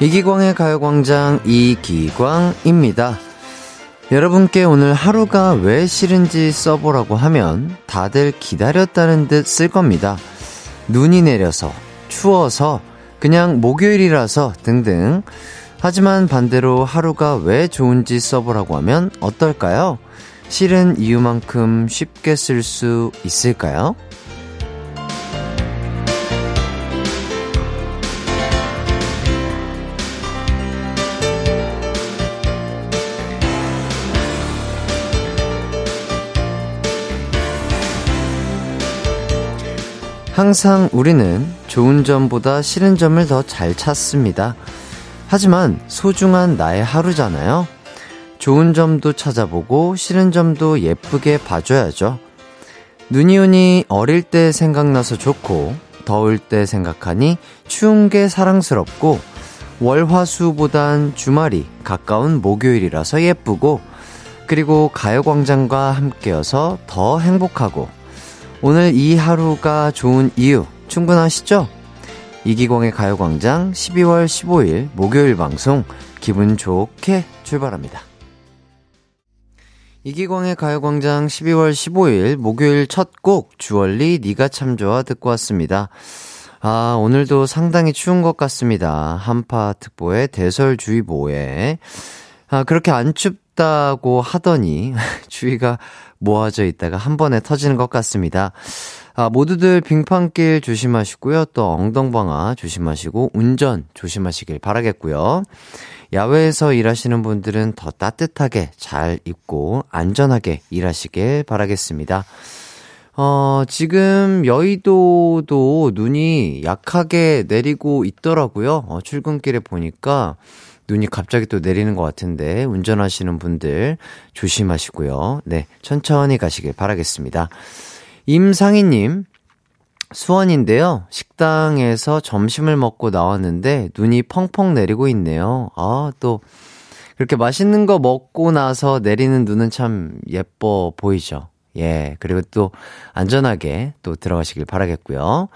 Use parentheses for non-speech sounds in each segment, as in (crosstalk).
이기광의 가요광장 이기광입니다. 여러분께 오늘 하루가 왜 싫은지 써보라고 하면 다들 기다렸다는 듯 쓸 겁니다. 눈이 내려서, 추워서, 그냥 목요일이라서 등등. 하지만 반대로 하루가 왜 좋은지 써보라고 하면 어떨까요? 싫은 이유만큼 쉽게 쓸 수 있을까요? 항상 우리는 좋은 점보다 싫은 점을 더 잘 찾습니다. 하지만 소중한 나의 하루잖아요. 좋은 점도 찾아보고 싫은 점도 예쁘게 봐줘야죠. 눈이 오니 어릴 때 생각나서 좋고, 더울 때 생각하니 추운 게 사랑스럽고, 월화수보단 주말이 가까운 목요일이라서 예쁘고, 그리고 가요광장과 함께여서 더 행복하고, 오늘 이 하루가 좋은 이유 충분하시죠? 이기광의 가요광장 12월 15일 목요일 방송 기분 좋게 출발합니다. 이기광의 가요광장 12월 15일 목요일 첫 곡 주얼리 니가 참 좋아 듣고 왔습니다. 아, 오늘도 상당히 추운 것 같습니다. 한파 특보에 대설주의보에. 아, 그렇게 안 춥다고 하더니 (laughs) 주위가 모아져 있다가 한 번에 터지는 것 같습니다. 아, 모두들 빙판길 조심하시고요. 또 엉덩방아 조심하시고 운전 조심하시길 바라겠고요. 야외에서 일하시는 분들은 더 따뜻하게 잘 입고 안전하게 일하시길 바라겠습니다. 어, 지금 여의도도 눈이 약하게 내리고 있더라고요. 어, 출근길에 보니까 눈이 갑자기 또 내리는 것 같은데 운전하시는 분들 조심하시고요. 네, 천천히 가시길 바라겠습니다. 임상희님, 수원인데요. 식당에서 점심을 먹고 나왔는데 눈이 펑펑 내리고 있네요. 아, 또 그렇게 맛있는 거 먹고 나서 내리는 눈은 참 예뻐 보이죠. 예, 그리고 또 안전하게 또 들어가시길 바라겠고요.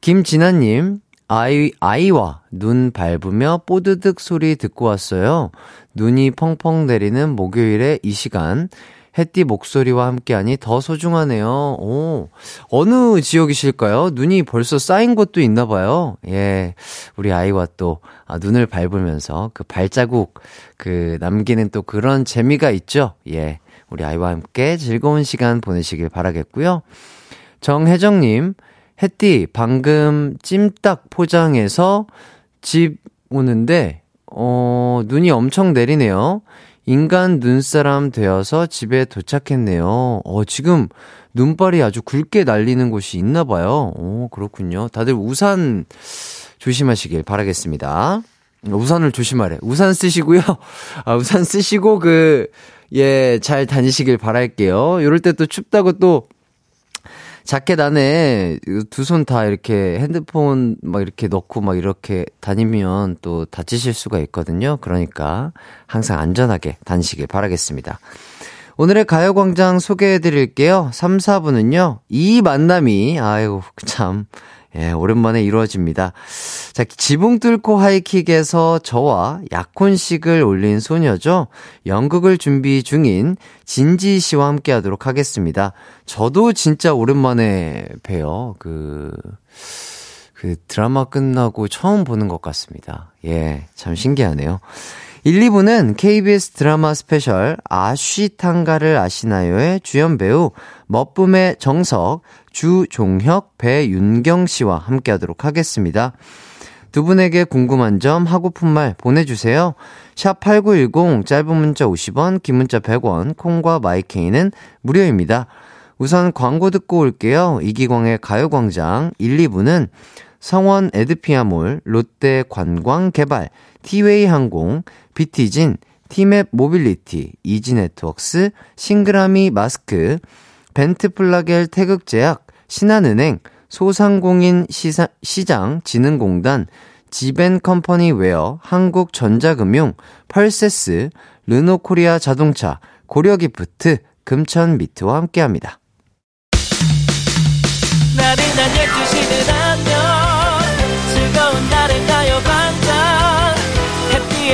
김진아님, 아이, 아이와 눈 밟으며 뽀드득 소리 듣고 왔어요. 눈이 펑펑 내리는 목요일에 이 시간, 햇띠 목소리와 함께하니 더 소중하네요. 오, 어느 지역이실까요? 눈이 벌써 쌓인 곳도 있나 봐요. 예, 우리 아이와 또, 아, 눈을 밟으면서 그 발자국, 그, 남기는 또 그런 재미가 있죠? 예, 우리 아이와 함께 즐거운 시간 보내시길 바라겠고요. 정혜정님, 햇띠, 방금 찜닭 포장해서 집 오는데, 어, 눈이 엄청 내리네요. 인간 눈사람 되어서 집에 도착했네요. 어, 지금 눈발이 아주 굵게 날리는 곳이 있나 봐요. 오, 그렇군요. 다들 우산 조심하시길 바라겠습니다. 우산을 조심하래. 우산 쓰시고요. (laughs) 아, 우산 쓰시고 그, 예, 잘 다니시길 바랄게요. 이럴 때 또 춥다고 또 자켓 안에 두 손 다 이렇게 핸드폰 막 이렇게 넣고 막 이렇게 다니면 또 다치실 수가 있거든요. 그러니까 항상 안전하게 다니시길 바라겠습니다. 오늘의 가요광장 소개해 드릴게요. 3, 4분은요, 이 만남이, 아이고, 참, 예, 오랜만에 이루어집니다. 자, 지붕 뚫고 하이킥에서 저와 약혼식을 올린 소녀죠. 연극을 준비 중인 진지 씨와 함께 하도록 하겠습니다. 저도 진짜 오랜만에 봬요. 그, 그 드라마 끝나고 처음 보는 것 같습니다. 예, 참 신기하네요. 1, 2부는 KBS 드라마 스페셜 아쉬탕가를 아시나요의 주연 배우 멋쁨의 정석, 주종혁, 배윤경 씨와 함께 하도록 하겠습니다. 두 분에게 궁금한 점, 하고픈 말 보내주세요. 샵 8910, 짧은 문자 50원, 긴 문자 100원, 콩과 마이케이는 무료입니다. 우선 광고 듣고 올게요. 이기광의 가요광장 1, 2부는 성원 에드피아몰, 롯데 관광개발, 티웨이 항공, 비티진, 티맵 모빌리티, 이지네트웍스, 싱그라미 마스크, 벤트락스겔 태극제약, 신한은행, 소상공인 시사, 시장 진흥공단, 지벤컴퍼니 웨어, 한국전자금융, 펄세스, 르노코리아 자동차, 고려기프트, 금천미트와 함께합니다. 나른한 12시는 안녕 즐거운 날을 가요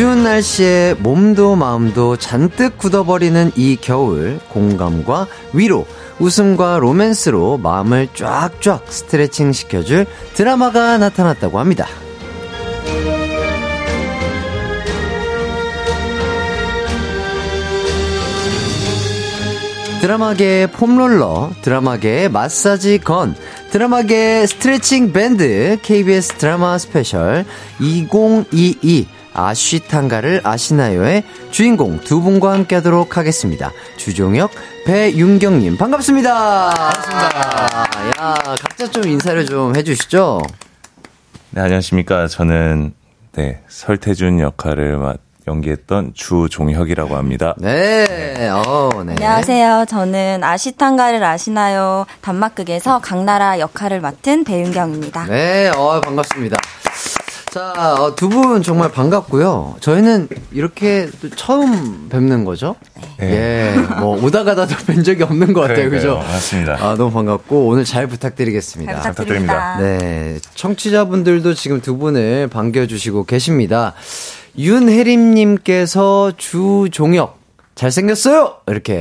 추운 날씨에 몸도 마음도 잔뜩 굳어버리는 이 겨울 공감과 위로 웃음과 로맨스로 마음을 쫙쫙 스트레칭 시켜줄 드라마가 나타났다고 합니다. 드라마계의 폼롤러, 드라마계의 마사지 건, 드라마계의 스트레칭 밴드, KBS 드라마 스페셜 2022 아쉬탕가를 아시나요의 주인공 두 분과 함께 하도록 하겠습니다. 주종혁, 배윤경님, 반갑습니다. 반갑습니다. 야, 각자 좀 인사를 좀 해주시죠. 네, 안녕하십니까. 저는, 네, 설태준 역할을 맡, 연기했던 주종혁이라고 합니다. 네, 어, 네. 안녕하세요. 저는 아시탄가를 아시나요? 단막극에서 강나라 역할을 맡은 배윤경입니다. 네, 어, 반갑습니다. 자, 어, 두분 정말 반갑고요. 저희는 이렇게 처음 뵙는 거죠? 네. 예, 뭐 오다 가다도 (laughs) 뵌 적이 없는 것 같아요, 그죠? 맞습니다. 아, 너무 반갑고 오늘 잘 부탁드리겠습니다. 잘 부탁드립니다. 네, 청취자분들도 지금 두 분을 반겨주시고 계십니다. 윤혜림님께서 주종혁 잘생겼어요 이렇게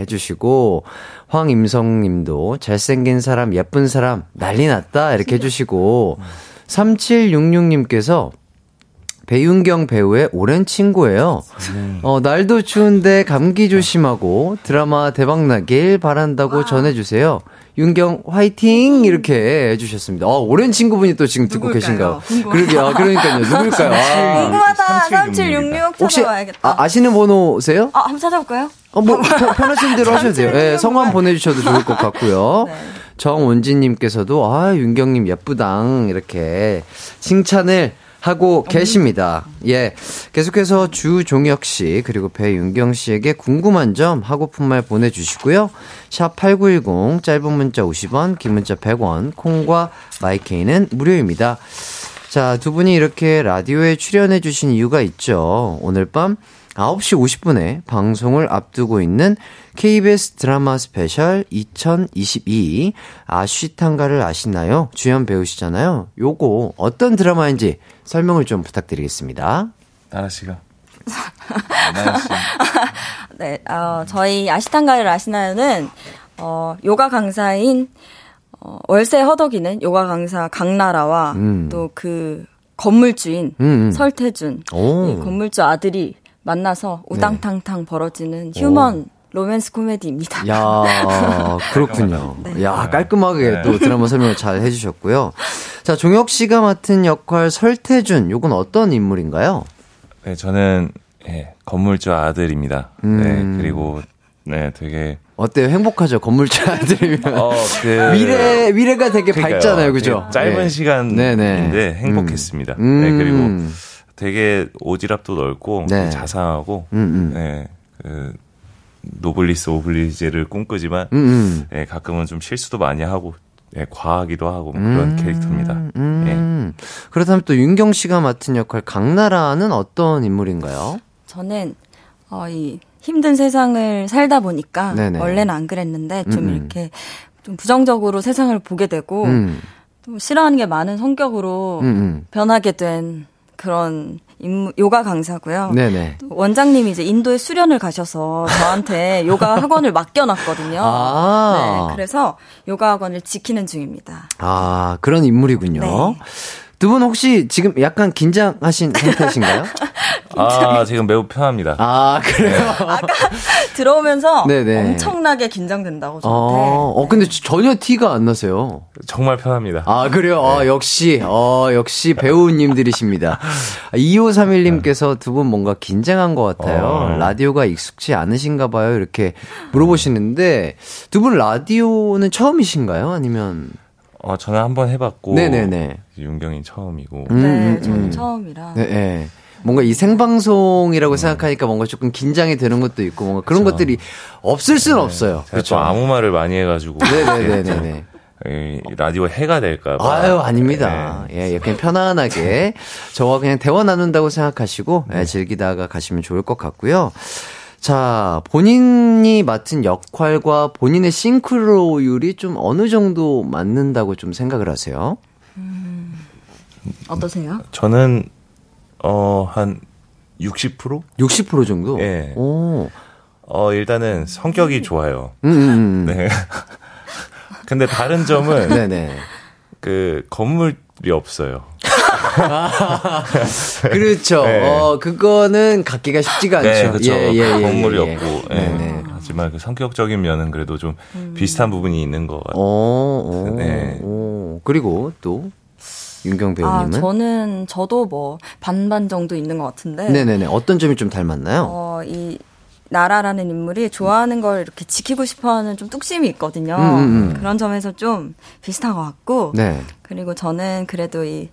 해주시고 황임성님도 잘생긴 사람 예쁜 사람 난리 났다 이렇게 해주시고 3766님께서 배윤경 배우의 오랜 친구예요. 어, 날도 추운데 감기 조심하고 드라마 대박나길 바란다고 전해주세요. 윤경 화이팅 이렇게 해주셨습니다. 어, 오랜 친구분이 또 지금 듣고 계신가요? 그러게요. 아, 그러니까요. (laughs) 누굴까요? 아, 궁금하다. 3766 혹시 찾아봐야겠다. 아, 아시는 번호세요? 아, 한번 찾아볼까요? 어, 뭐 편- 편하신 대로 (laughs) 하셔도 돼요. 예, 성함 보내주셔도 좋을 것 같고요. 네. 정원진님께서도 아 윤경님 예쁘당 이렇게 칭찬을 하고 계십니다. 예, 계속해서 주종혁 씨 그리고 배윤경 씨에게 궁금한 점 하고픈 말 보내주시고요. 샵 #8910 짧은 문자 50원, 긴 문자 100원, 콩과 마이케이는 무료입니다. 자, 두 분이 이렇게 라디오에 출연해 주신 이유가 있죠. 오늘 밤 9시 50분에 방송을 앞두고 있는 KBS 드라마 스페셜 2022 아쉬탕가를 아시나요? 주연 배우시잖아요. 요거 어떤 드라마인지 설명을 좀 부탁드리겠습니다. 나라 씨가. 나라 씨. (laughs) 네, 어, 저희 아쉬탕가를 아시나요는, 어, 요가 강사인, 어, 월세 허덕이는 요가 강사 강나라와 음. 또그 건물주인 음, 음. 설태준, 오. 이 건물주 아들이 만나서 우당탕탕 벌어지는 휴먼 로맨스 코미디입니다. 야, 그렇군요. (laughs) 야, 깔끔하게 네. 또 드라마 설명을 잘 해주셨고요. 자, 종혁 씨가 맡은 역할 설태준, 요건 어떤 인물인가요? 네, 저는, 예, 건물주 아들입니다. 음. 네, 그리고, 네, 되게, 어때요? 행복하죠? 건물주 (laughs) 아들이면. 어, 그. 미래, 미래가 되게 그러니까요. 밝잖아요, 그죠? 되게 짧은 네. 시간인데 네네. 행복했습니다. 음. 네, 그리고 음. 되게 오지랖도 넓고 네. 자상하고 음, 음. 네, 그 노블리스 오블리제를 꿈꾸지만 음, 음. 네, 가끔은 좀 실수도 많이 하고 네, 과하기도 하고 그런 캐릭터입니다. 음. 그렇다면 또 윤경 씨가 맡은 역할 강나라는 어떤 인물인가요? 저는 어, 이 힘든 세상을 살다 보니까 네네. 원래는 안 그랬는데 좀 음, 음. 이렇게 좀 부정적으로 세상을 보게 되고 음, 또 싫어하는 게 많은 성격으로 음, 음. 변하게 된 그런 인물, 요가 강사고요. 네네. 또 원장님이 이제 인도에 수련을 가셔서 저한테 (laughs) 요가 학원을 맡겨놨거든요. 아. 네, 그래서 요가 학원을 지키는 중입니다. 아, 그런 인물이군요. 네. 두분 혹시 지금 약간 긴장하신 (laughs) 상태이신가요? 아, 지금 매우 편합니다. 아, 그래요? 들어오면서 네네. 엄청나게 긴장된다고 어, 저한테. 어, 근데 전혀 티가 안 나세요. 정말 편합니다. 아, 그래요? 아, 역시, 어, 역시 배우님들이십니다. (laughs) 2531님께서 두 분 뭔가 긴장한 것 같아요. 어. 라디오가 익숙치 않으신가 봐요. 이렇게 물어보시는데, 두 분 라디오는 처음이신가요? 아니면, 어, 저는 한번 해봤고. 네네네. 윤경이 처음이고. 음, 네, 음, 저는 음. 처음이라. 네, 네. 뭔가 이 생방송이라고 생각하니까 뭔가 조금 긴장이 되는 것도 있고 뭔가 그런 그쵸. 것들이 없을 수는 없어요. 제가 또 아무 말을 많이 해가지고. 네네네네. 이 라디오 해가 될까봐. 아유, 아닙니다. 네. 예, 예, 그냥 편안하게 저와 그냥 대화 나눈다고 생각하시고 예, 즐기다가 가시면 좋을 것 같고요. 자, 본인이 맡은 역할과 본인의 싱크로율이 좀 어느 정도 맞는다고 좀 생각을 하세요? 어떠세요? 저는, 어, 한 60%? 60% 정도? 예. 오. 어, 일단은 성격이 좋아요. 음, 음, 음. 네. (laughs) 근데 다른 점은 (laughs) 네네. 그 건물이 없어요. (laughs) 그렇죠. 네. 어, 그거는 갖기가 쉽지가 않죠. 네, 그렇죠. 예, 예, 예, 건물이 예, 예. 없고. 예. 네네. 하지만 그 성격적인 면은 그래도 좀 비슷한 부분이 있는 것 같아요. 어, 어, 네. 어. 그리고 또 윤경 아, 배우님은 저는 저도 뭐 반반 정도 있는 것 같은데. 네네네 어떤 점이 좀 닮았나요? 어, 이 나라라는 인물이 좋아하는 걸 이렇게 지키고 싶어하는 좀 뚝심이 있거든요. 음, 음, 음. 그런 점에서 좀 비슷한 것 같고. 네. 그리고 저는 그래도 이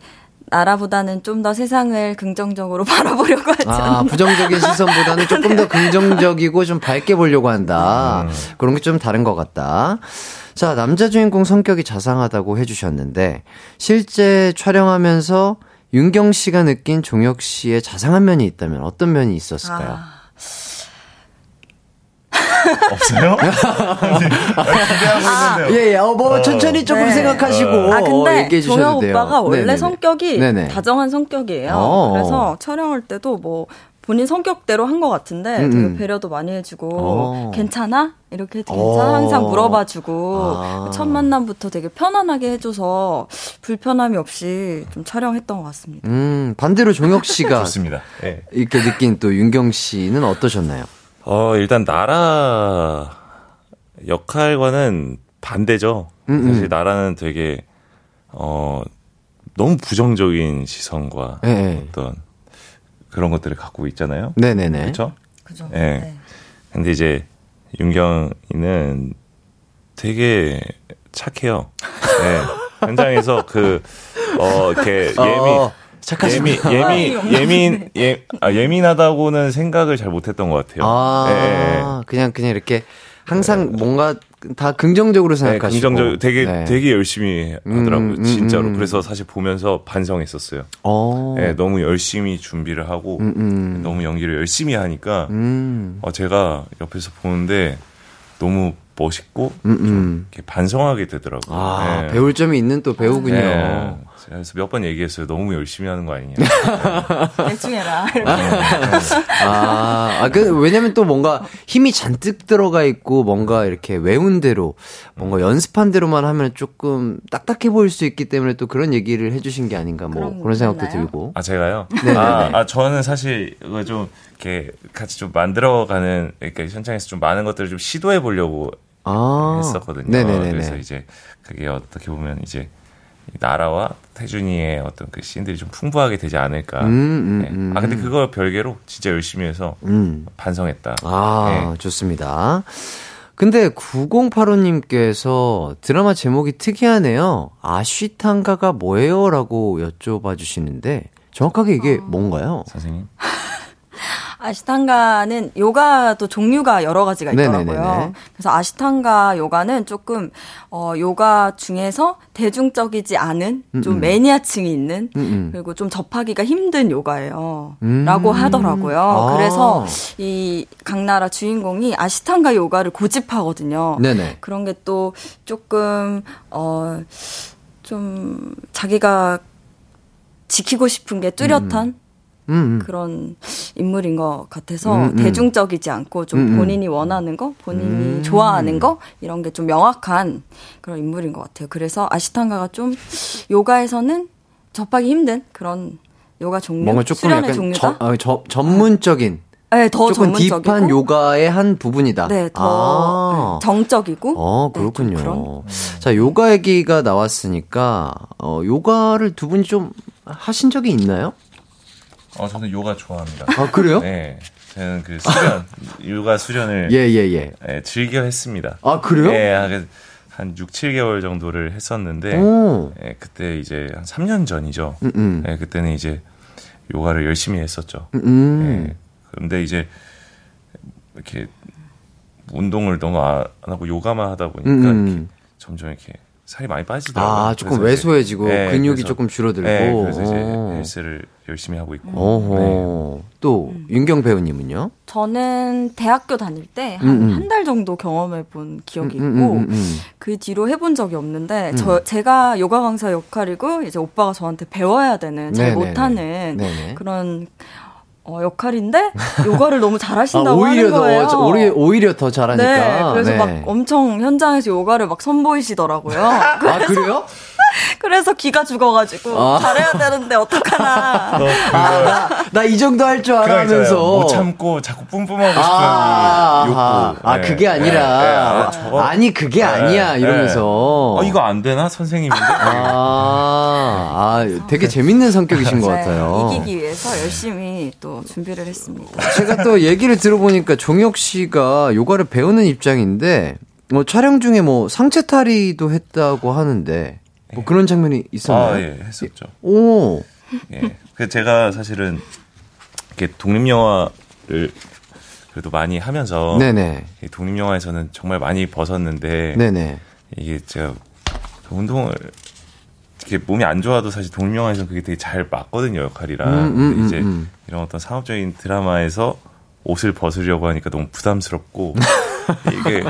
나라보다는 좀 더 세상을 긍정적으로 (laughs) 바라보려고 하지 아. 부정적인 시선보다는 조금 더 (laughs) 긍정적이고 좀 밝게 보려고 한다. 그런 게 좀 다른 것 같다. 자, 남자 주인공 성격이 자상하다고 해주셨는데, 실제 촬영하면서 윤경 씨가 느낀 종혁 씨의 자상한 면이 있다면 어떤 면이 있었을까요? 아, 없어요? (laughs) 기대하고 있는데요. 예, 예. 어, 뭐, 천천히 조금 네. 생각하시고. 아 근데 종혁 돼요. 오빠가 원래 네네네. 성격이 네네. 다정한 성격이에요. 어. 그래서 촬영할 때도 뭐 본인 성격대로 한 것 같은데 음, 음. 되게 배려도 많이 해주고 어. 괜찮아? 이렇게 해도 어. 괜찮아? 항상 물어봐주고 아. 첫 만남부터 되게 편안하게 해줘서 불편함이 없이 좀 촬영했던 것 같습니다. 음, 반대로 종혁 씨가 (laughs) 좋습니다. 예. 이렇게 느낀 또 윤경 씨는 어떠셨나요? 어, 일단 나라 역할과는 반대죠. 음, 음. 사실 나라는 되게 어 너무 부정적인 시선과 예, 예. 어떤 그런 것들을 갖고 있잖아요. 네네네. 그렇죠? 그죠? 예. 네. 근데 이제 윤경이는 되게 착해요. 네. (laughs) 현장에서 그, 어, 이렇게 예민, 어. 예민, 예민, 예민, 예, 아, 예민하다고는 생각을 잘 못했던 것 같아요. 아, 예, 예. 그냥, 그냥 이렇게 항상 뭔가 다 긍정적으로 네, 생각하시고. 긍정적, 되게, 네. 되게 열심히 하더라고요. 음, 음, 진짜로. 음. 그래서 사실 보면서 반성했었어요. 어. 네, 너무 열심히 준비를 하고, 음, 음. 너무 연기를 열심히 하니까, 음. 어, 제가 옆에서 보는데 너무 멋있고, 음, 음. 이렇게 반성하게 되더라고요. 아, 네. 배울 점이 있는 또 배우군요. 네. 그래서 몇 번 얘기했어요. 너무 열심히 하는 거 아니냐. (laughs) 대충 해라. 아, 아, 그, 왜냐면 또 뭔가 힘이 잔뜩 들어가 있고 뭔가 이렇게 외운 대로 뭔가 연습한 대로만 하면 조금 딱딱해 보일 수 있기 때문에 또 그런 얘기를 해주신 게 아닌가 뭐 그런 그런 생각도 있나요? 들고. 아, 제가요? 네네네. 아, 아, 저는 사실 이거 좀 이렇게 같이 좀 만들어가는, 그러니까 현장에서 좀 많은 것들을 좀 시도해 보려고 아. 했었거든요. 네네네네. 그래서 이제 그게 어떻게 보면 이제 이 나라와 태준이의 어떤 그 씬들이 좀 풍부하게 되지 않을까. 음, 음, 네. 음, 아, 근데 음. 그거 별개로 진짜 열심히 해서 음. 반성했다. 아, 네. 좋습니다. 근데 9085님께서 드라마 제목이 특이하네요. 아쉬탄가가 뭐예요? 라고 여쭤봐 주시는데 정확하게 이게 뭔가요? 선생님? (laughs) 아시탄가는 요가도 종류가 여러 가지가 있더라고요. 네네네네. 그래서 아시탄가 요가는 조금 어 요가 중에서 대중적이지 않은 좀 음, 음. 매니아층이 있는 음, 음. 그리고 좀 접하기가 힘든 요가예요. 음. 라고 하더라고요. 아. 그래서 이 강나라 주인공이 아시탄가 요가를 고집하거든요. 네네. 그런 게 또 조금 어 좀 자기가 지키고 싶은 게 뚜렷한 음, 음. 그런 인물인 것 같아서 음, 음. 대중적이지 않고 좀 음, 음. 본인이 원하는 거, 본인이 음. 좋아하는 거 이런 게 좀 명확한 그런 인물인 것 같아요. 그래서 아시탄가가 좀 요가에서는 접하기 힘든 그런 요가 종류, 뭔가 조금 수련의 종류다. 저, 아, 저, 전문적인 네, 더 조금 전문적이고, 딥한 요가의 한 부분이다. 네, 더 아. 네, 정적이고, 어, 네, 좀 그렇군요. 그런. 자, 요가 얘기가 나왔으니까, 어, 요가를 두 분이 좀 하신 적이 있나요? 어, 저는 요가 좋아합니다. 아, 그래요? 네. 저는 그 수련, (laughs) 요가 수련을 예, 예, 예. 예, 즐겨 했습니다. 아, 그래요? 예, 아, 그한 6, 7개월 정도를 했었는데 오. 예, 그때 이제 한 3년 전이죠. 음, 음. 예, 그때는 이제 요가를 열심히 했었죠. 음, 음. 예, 그런데 이제 이렇게 운동을 너무 안 하고 요가만 하다 보니까 음. 이렇게 점점 이렇게 살이 많이 빠지더라고요. 아, 조금 왜소해지고 예, 근육이 그래서- 조금 줄어들고. 예, 그래서 이제 오. 헬스를 열심히 하고 있고. 어허. 또 윤경 배우님은요? 저는 대학교 다닐 때한 음, 음. 한달 정도 경험해 본 기억이 음, 있고 음, 음, 음. 그 뒤로 해본 적이 없는데 저 제가 요가 강사 역할이고 이제 오빠가 저한테 배워야 되는 잘 네네네. 못하는 네네. 그런 어, 역할인데 요가를 너무 (laughs) 아, 잘하신다고 오히려 하는 거예요. 더, 오히려, 오히려 더 잘하니까. 네, 그래서 네. 막 엄청 현장에서 요가를 막 선보이시더라고요. (laughs) 아, 그래요? (laughs) 그래서 기가 죽어가지고 아. 잘해야 되는데 어떡하나. 아, 나이 정도 할 줄. 알아면서. 못 참고 자꾸 뿜뿜하고 싶은 아, 욕구. 아, 아, 예, 그게 예, 아니라. 예, 아, 저거- 아니, 그게 예, 아니야. 예. 이러면서. 어, 이거 안 되나? 선생님인데? 아, 아, 되게 재밌는 성격이신 것 네, 같아요. 이기기 위해서 열심히 또 준비를 했습니다. 제가 또 얘기를 들어보니까 종혁 씨가 요가를 배우는 입장인데, 뭐 촬영 중에 뭐 상체 탈의도 했다고 하는데, 뭐 그런 장면이 있었나요? 아, 예, 했었죠. 오, 예. 그 제가 사실은 이렇게 독립 영화를 그래도 많이 하면서 네네. 이 독립 영화에서는 정말 많이 벗었는데 네네. 이게 제가 그 운동을 이렇게 몸이 안 좋아도 사실 독립 영화에서는 그게 되게 잘 맞거든요 역할이랑 음, 음, 근데 음, 이제 음. 이런 어떤 상업적인 드라마에서 옷을 벗으려고 하니까 너무 부담스럽고 (laughs) 이게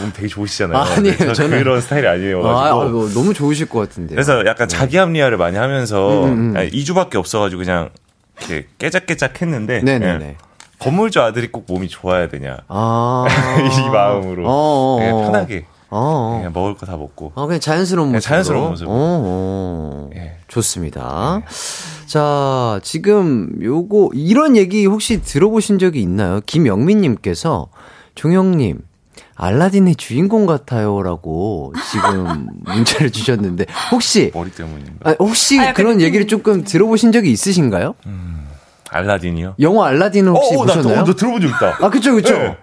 몸 되게 좋으시잖아요. 아, 아니에요. 저 저는- 그런 스타일이 아, 아니어가지고 아이고, 너무 좋으실 것 같은데요. 그래서 약간 자기 합리화를 많이 하면서 음, 음, 음. 2주밖에 없어가지고 그냥 이렇게 깨작깨작 했는데 네네네. 예. 건물주 아들이 꼭 몸이 좋아야 되냐 아. (laughs) 이 마음으로 어, 어, 예, 어. 편하게 어. 그냥 먹을 거 다 먹고 아, 그냥 자연스러운 네, 모습으로. 자연스러운 모습으로. 어, 어. 예. 좋습니다. 자, 지금 요거, 이런 얘기 혹시 들어보신 적이 있나요? 김영민 님께서, 종영 님, 알라딘의 주인공 같아요라고 지금 (laughs) 문자를 주셨는데, 혹시, 머리 때문인가 아, 혹시 아, 그런 얘기를 조금 들어보신 적이 있으신가요? 알라딘이요? 영화 알라딘은 혹시 어, 나, 보셨나요? 어, 너 들어본 적 있다. 아, 그쵸, 그쵸. 네.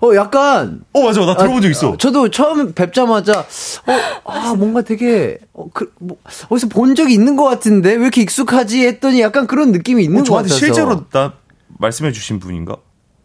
어, 약간, 어 맞아 나 들어본 적 있어. 저도 처음 뵙자마자 어, 아 뭔가 되게 어, 그, 뭐, 어디서 본 적이 있는 것 같은데 왜 이렇게 익숙하지 했더니 약간 그런 느낌이 있는 어, 것 저한테 같아서 실제로 나 말씀해 주신 분인가?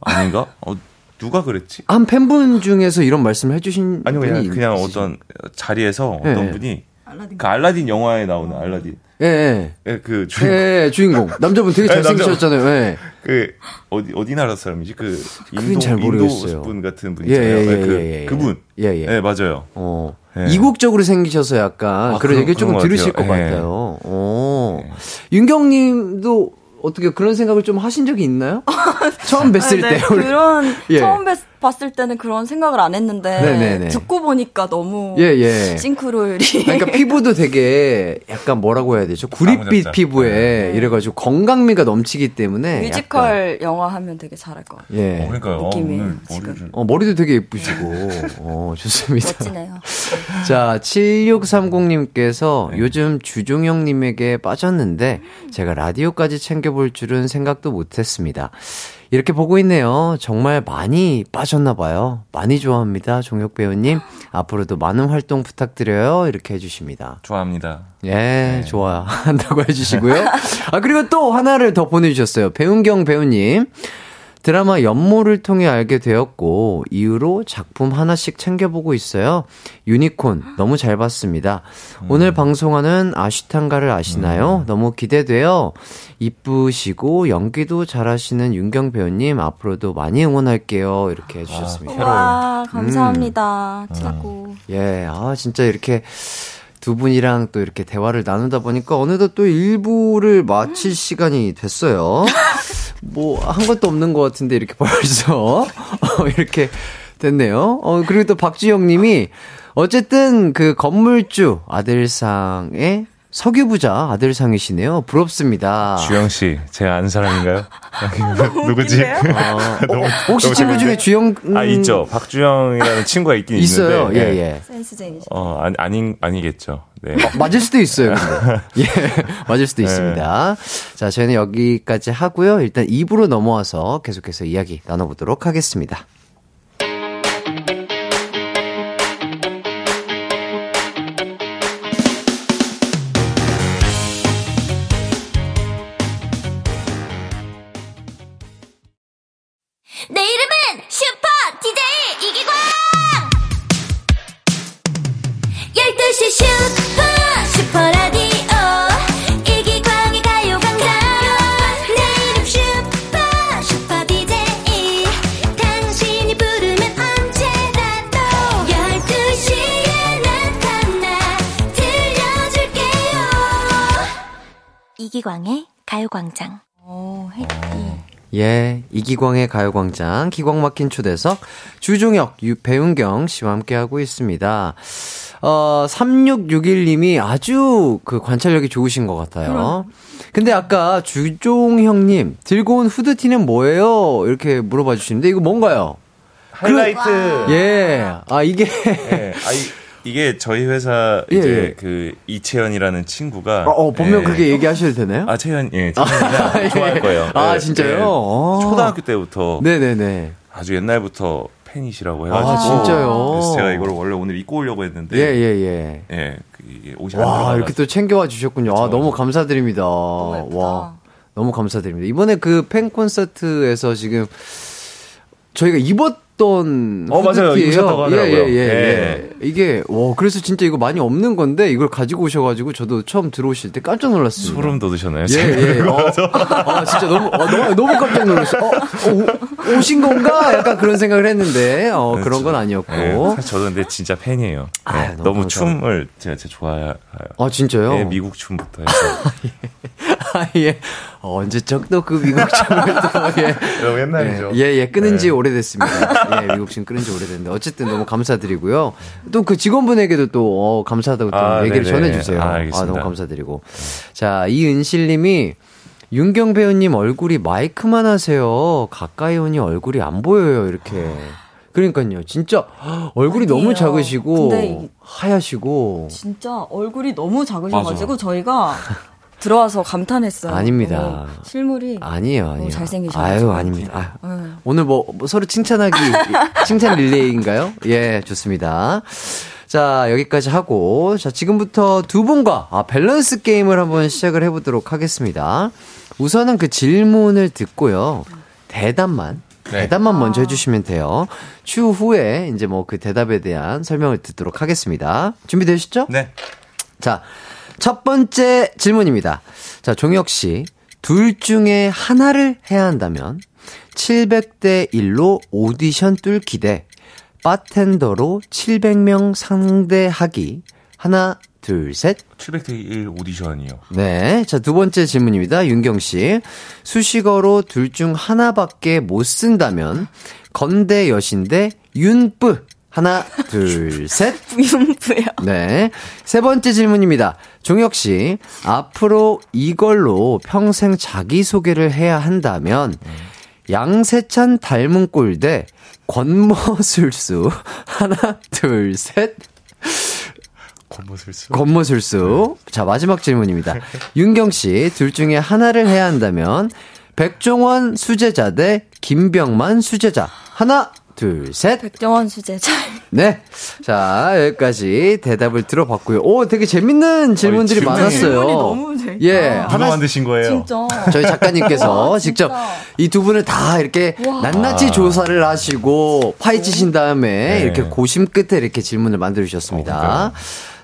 아닌가? 어 누가 그랬지? 한 팬분 중에서 이런 말씀을 해주신 아니요 그냥 분이 그냥 어떤 자리에서 어떤 네. 분이 알라딘. 그 알라딘 영화에 나오는 알라딘 예, 예. 예, 그 예, 주인 예, 주인공 남자분 되게 (laughs) 네, 잘생기셨잖아요. 예. 그 어디 어디 나라 사람이지? 그 인도 잘 모르겠어요. 인도 분 같은 분 예, 있잖아요. 예, 네, 예, 그 예, 예. 그분. 예, 예. 네, 맞아요. 어. 예. 이국적으로 생기셔서 약간 아, 그런 얘기를 조금 것 들으실 것 같아요. 예. 같아요. 어. 윤경님도 어떻게 그런 생각을 좀 하신 적이 있나요? (laughs) 처음 뵀을 네, 때. 그런 예. 처음 뵀, 봤을 때는 그런 생각을 안 했는데 네네네. 듣고 보니까 너무 예, 예. 싱크로율이 그러니까 피부도 되게 약간 뭐라고 해야 되죠? 구릿빛. 피부에 이래가지고 건강미가 넘치기 때문에 약간, 뮤지컬 영화 하면 되게 잘할 것 같아요. 예. 어, 그러니까요. 느낌이 오늘 지금. 어, 머리도 되게 예쁘시고 어, 좋습니다. 멋지네요. (laughs) 자, 7630님께서 요즘 주종영님에게 빠졌는데 제가 라디오까지 챙겨볼 줄은 생각도 못했습니다. 이렇게 보고 있네요. 정말 많이 빠졌나 봐요. 많이 좋아합니다. 종혁 배우님. 앞으로도 많은 활동 부탁드려요. 이렇게 해주십니다. 좋아합니다. 예, 좋아 한다고 해주시고요. 아, 그리고 또 하나를 더 보내주셨어요. 배운경 배우님. 드라마 연모를 통해 알게 되었고, 이후로 작품 하나씩 챙겨보고 있어요. 유니콘, 너무 잘 봤습니다. 오늘 방송하는 아쉬탄가를 아시나요? 너무 기대돼요. 이쁘시고, 연기도 잘하시는 윤경 배우님, 앞으로도 많이 응원할게요. 이렇게 해주셨습니다. 와 감사합니다. 최고. 예, 아, 진짜 이렇게 두 분이랑 또 이렇게 대화를 나누다 보니까 어느덧 또 1부를 마칠 시간이 됐어요. (laughs) 뭐, 한 것도 없는 것 같은데 이렇게 벌써, (laughs) 어, 이렇게 됐네요. 어, 그리고 또 박주영 님이 어쨌든 그 건물주 아들상의 석유 부자 아들상이시네요. 부럽습니다. 주영 씨, 제가 아는 사람인가요? (laughs) (laughs) 누구지? 아, (laughs) 너무- 어, 혹시 너무 친구 중에 재밌는데? 주영, 음, 아 있죠. 박주영이라는 친구가 있긴 있어요. 있는데. 예, 네. 예. 센스쟁이죠. 어 아니 아닌 아니겠죠. 네. 맞을 수도 있어요, 근데. 예, 맞을 수도 네. 있습니다. 자, 저희는 여기까지 하고요. 일단 2부로 넘어와서 계속해서 이야기 나눠보도록 하겠습니다. 가요광장 오, 해띠. 예, 이기광의 가요광장, 기광 막힌 초대석, 주종혁, 유, 배은경 씨와 함께하고 있습니다. 어, 3661님이 아주 그 관찰력이 좋으신 것 같아요. 근데 아까 주종형님, 들고 온 후드티는 뭐예요? 이렇게 물어봐 주시는데, 이거 뭔가요? 하이라이트. 예, 아, 이게, 예. 아, 이, 이게 저희 회사 예, 이제 예. 그 이채연이라는 친구가 어, 어, 본명 예. 그렇게 얘기하셔도 되나요? 아 채연 예 채연이가 (laughs) 좋아할 거예요. 아, 예, 진짜요? 예. 어. 초등학교 때부터 네네네. 아주 옛날부터 팬이시라고 해가지고 아, 진짜요? 그래서 제가 이걸 원래 오늘 입고 오려고 했는데 예, 예, 예. 예, 그 옷이 안 와, 이렇게 또 챙겨와 주셨군요. 아, 그쵸. 너무 감사드립니다. 예쁘다. 와, 너무 감사드립니다. 이번에 그 팬 콘서트에서 지금 저희가 입었 던 어, 맞아요. 후드티예요. 입으셨다고 하더라고요. 예, 예, 예, 예. 예. 이게 와, 그래서 진짜 이거 많이 없는 건데 이걸 가지고 오셔가지고 저도 처음 들어오실 때 깜짝 놀랐습니다. 소름 돋으셨나요? 예, 예. 어, 아, 진짜 너무, 어, 너무, 너무 깜짝 놀랐어요. 어, 어, 오- 오신 건가? 약간 그런 생각을 했는데, 어, 그런 건 아니었고. 예, 사실 저도 근데 진짜 팬이에요. 아, 예, 너무 너무. 춤을 제가 진짜 좋아해요. 아, 진짜요? 예, 미국 춤부터 해서. 아, 예. 어, 언제적 또그 미국 춤을 또, 예. (laughs) 너무 옛날이죠. 예, 예, 끊은 지 네. 오래됐습니다. 예, 미국 춤 끊은 지 오래됐는데. 어쨌든 너무 감사드리고요. 또 그 직원분에게도 또, 어, 감사하다고 또 아, 얘기를 네네. 전해주세요. 아, 알겠습니다. 너무 감사드리고. 자, 이은실 님이, 윤경 배우님 얼굴이 마이크만 하세요. 가까이 오니 얼굴이 안 보여요. 이렇게. 그러니까요. 진짜 얼굴이 너무 아니에요. 작으시고 근데 이- 하얗시고 진짜 얼굴이 너무 작으셔 가지고 맞아. 저희가 들어와서 감탄했어요. 아닙니다. 너무 실물이 아니에요, 아니에요. 잘생기셔가지고. 아유, 아닙니다. 아, 네. 오늘 뭐, 뭐 서로 칭찬하기, (laughs) 칭찬 릴레이인가요? 예, 좋습니다. 자, 여기까지 하고, 자, 지금부터 두 분과 아, 밸런스 게임을 한번 시작을 해 보도록 하겠습니다. 우선은 그 질문을 듣고요. 대답만, 네. 대답만 먼저 해주시면 돼요. 추후에 이제 뭐 그 대답에 대한 설명을 듣도록 하겠습니다. 준비되시죠? 네. 자, 첫 번째 질문입니다. 자, 종혁 씨. 둘 중에 하나를 해야 한다면 700대 1로 오디션 뚫기 대 바텐더로 700명 상대하기. 하나, 둘, 셋. 700대 1 오디션이요. 네. 자, 두 번째 질문입니다. 윤경 씨. 수식어로 둘 중 하나밖에 못 쓴다면 건대 여신대 윤뿌. 하나, 둘, (laughs) 셋. 윤부요. 네. 세 번째 질문입니다. 종혁 씨, 앞으로 이걸로 평생 자기소개를 해야 한다면, 양세찬 닮은 꼴 대 권모술수. (laughs) 하나, 둘, 셋. 권모술수. 권모술수. 자, 마지막 질문입니다. (laughs) 윤경 씨, 둘 중에 하나를 해야 한다면, 백종원 수제자 대 김병만 수제자. 하나, 둘, 셋. 백정원 수제자. 네. 자, 여기까지 대답을 들어봤고요. 오, 되게 재밌는 질문들이 질문이- 많았어요. 질문이 너무 재밌다. 예. 하나, 만드신 거예요? 진짜. 저희 작가님께서 와, 직접. 이 두 분을 다 이렇게 낱낱이 아. 조사를 하시고 파헤치신 다음에 네. 이렇게 고심 끝에 이렇게 질문을 만들어 어, 주셨습니다. 그러니까요.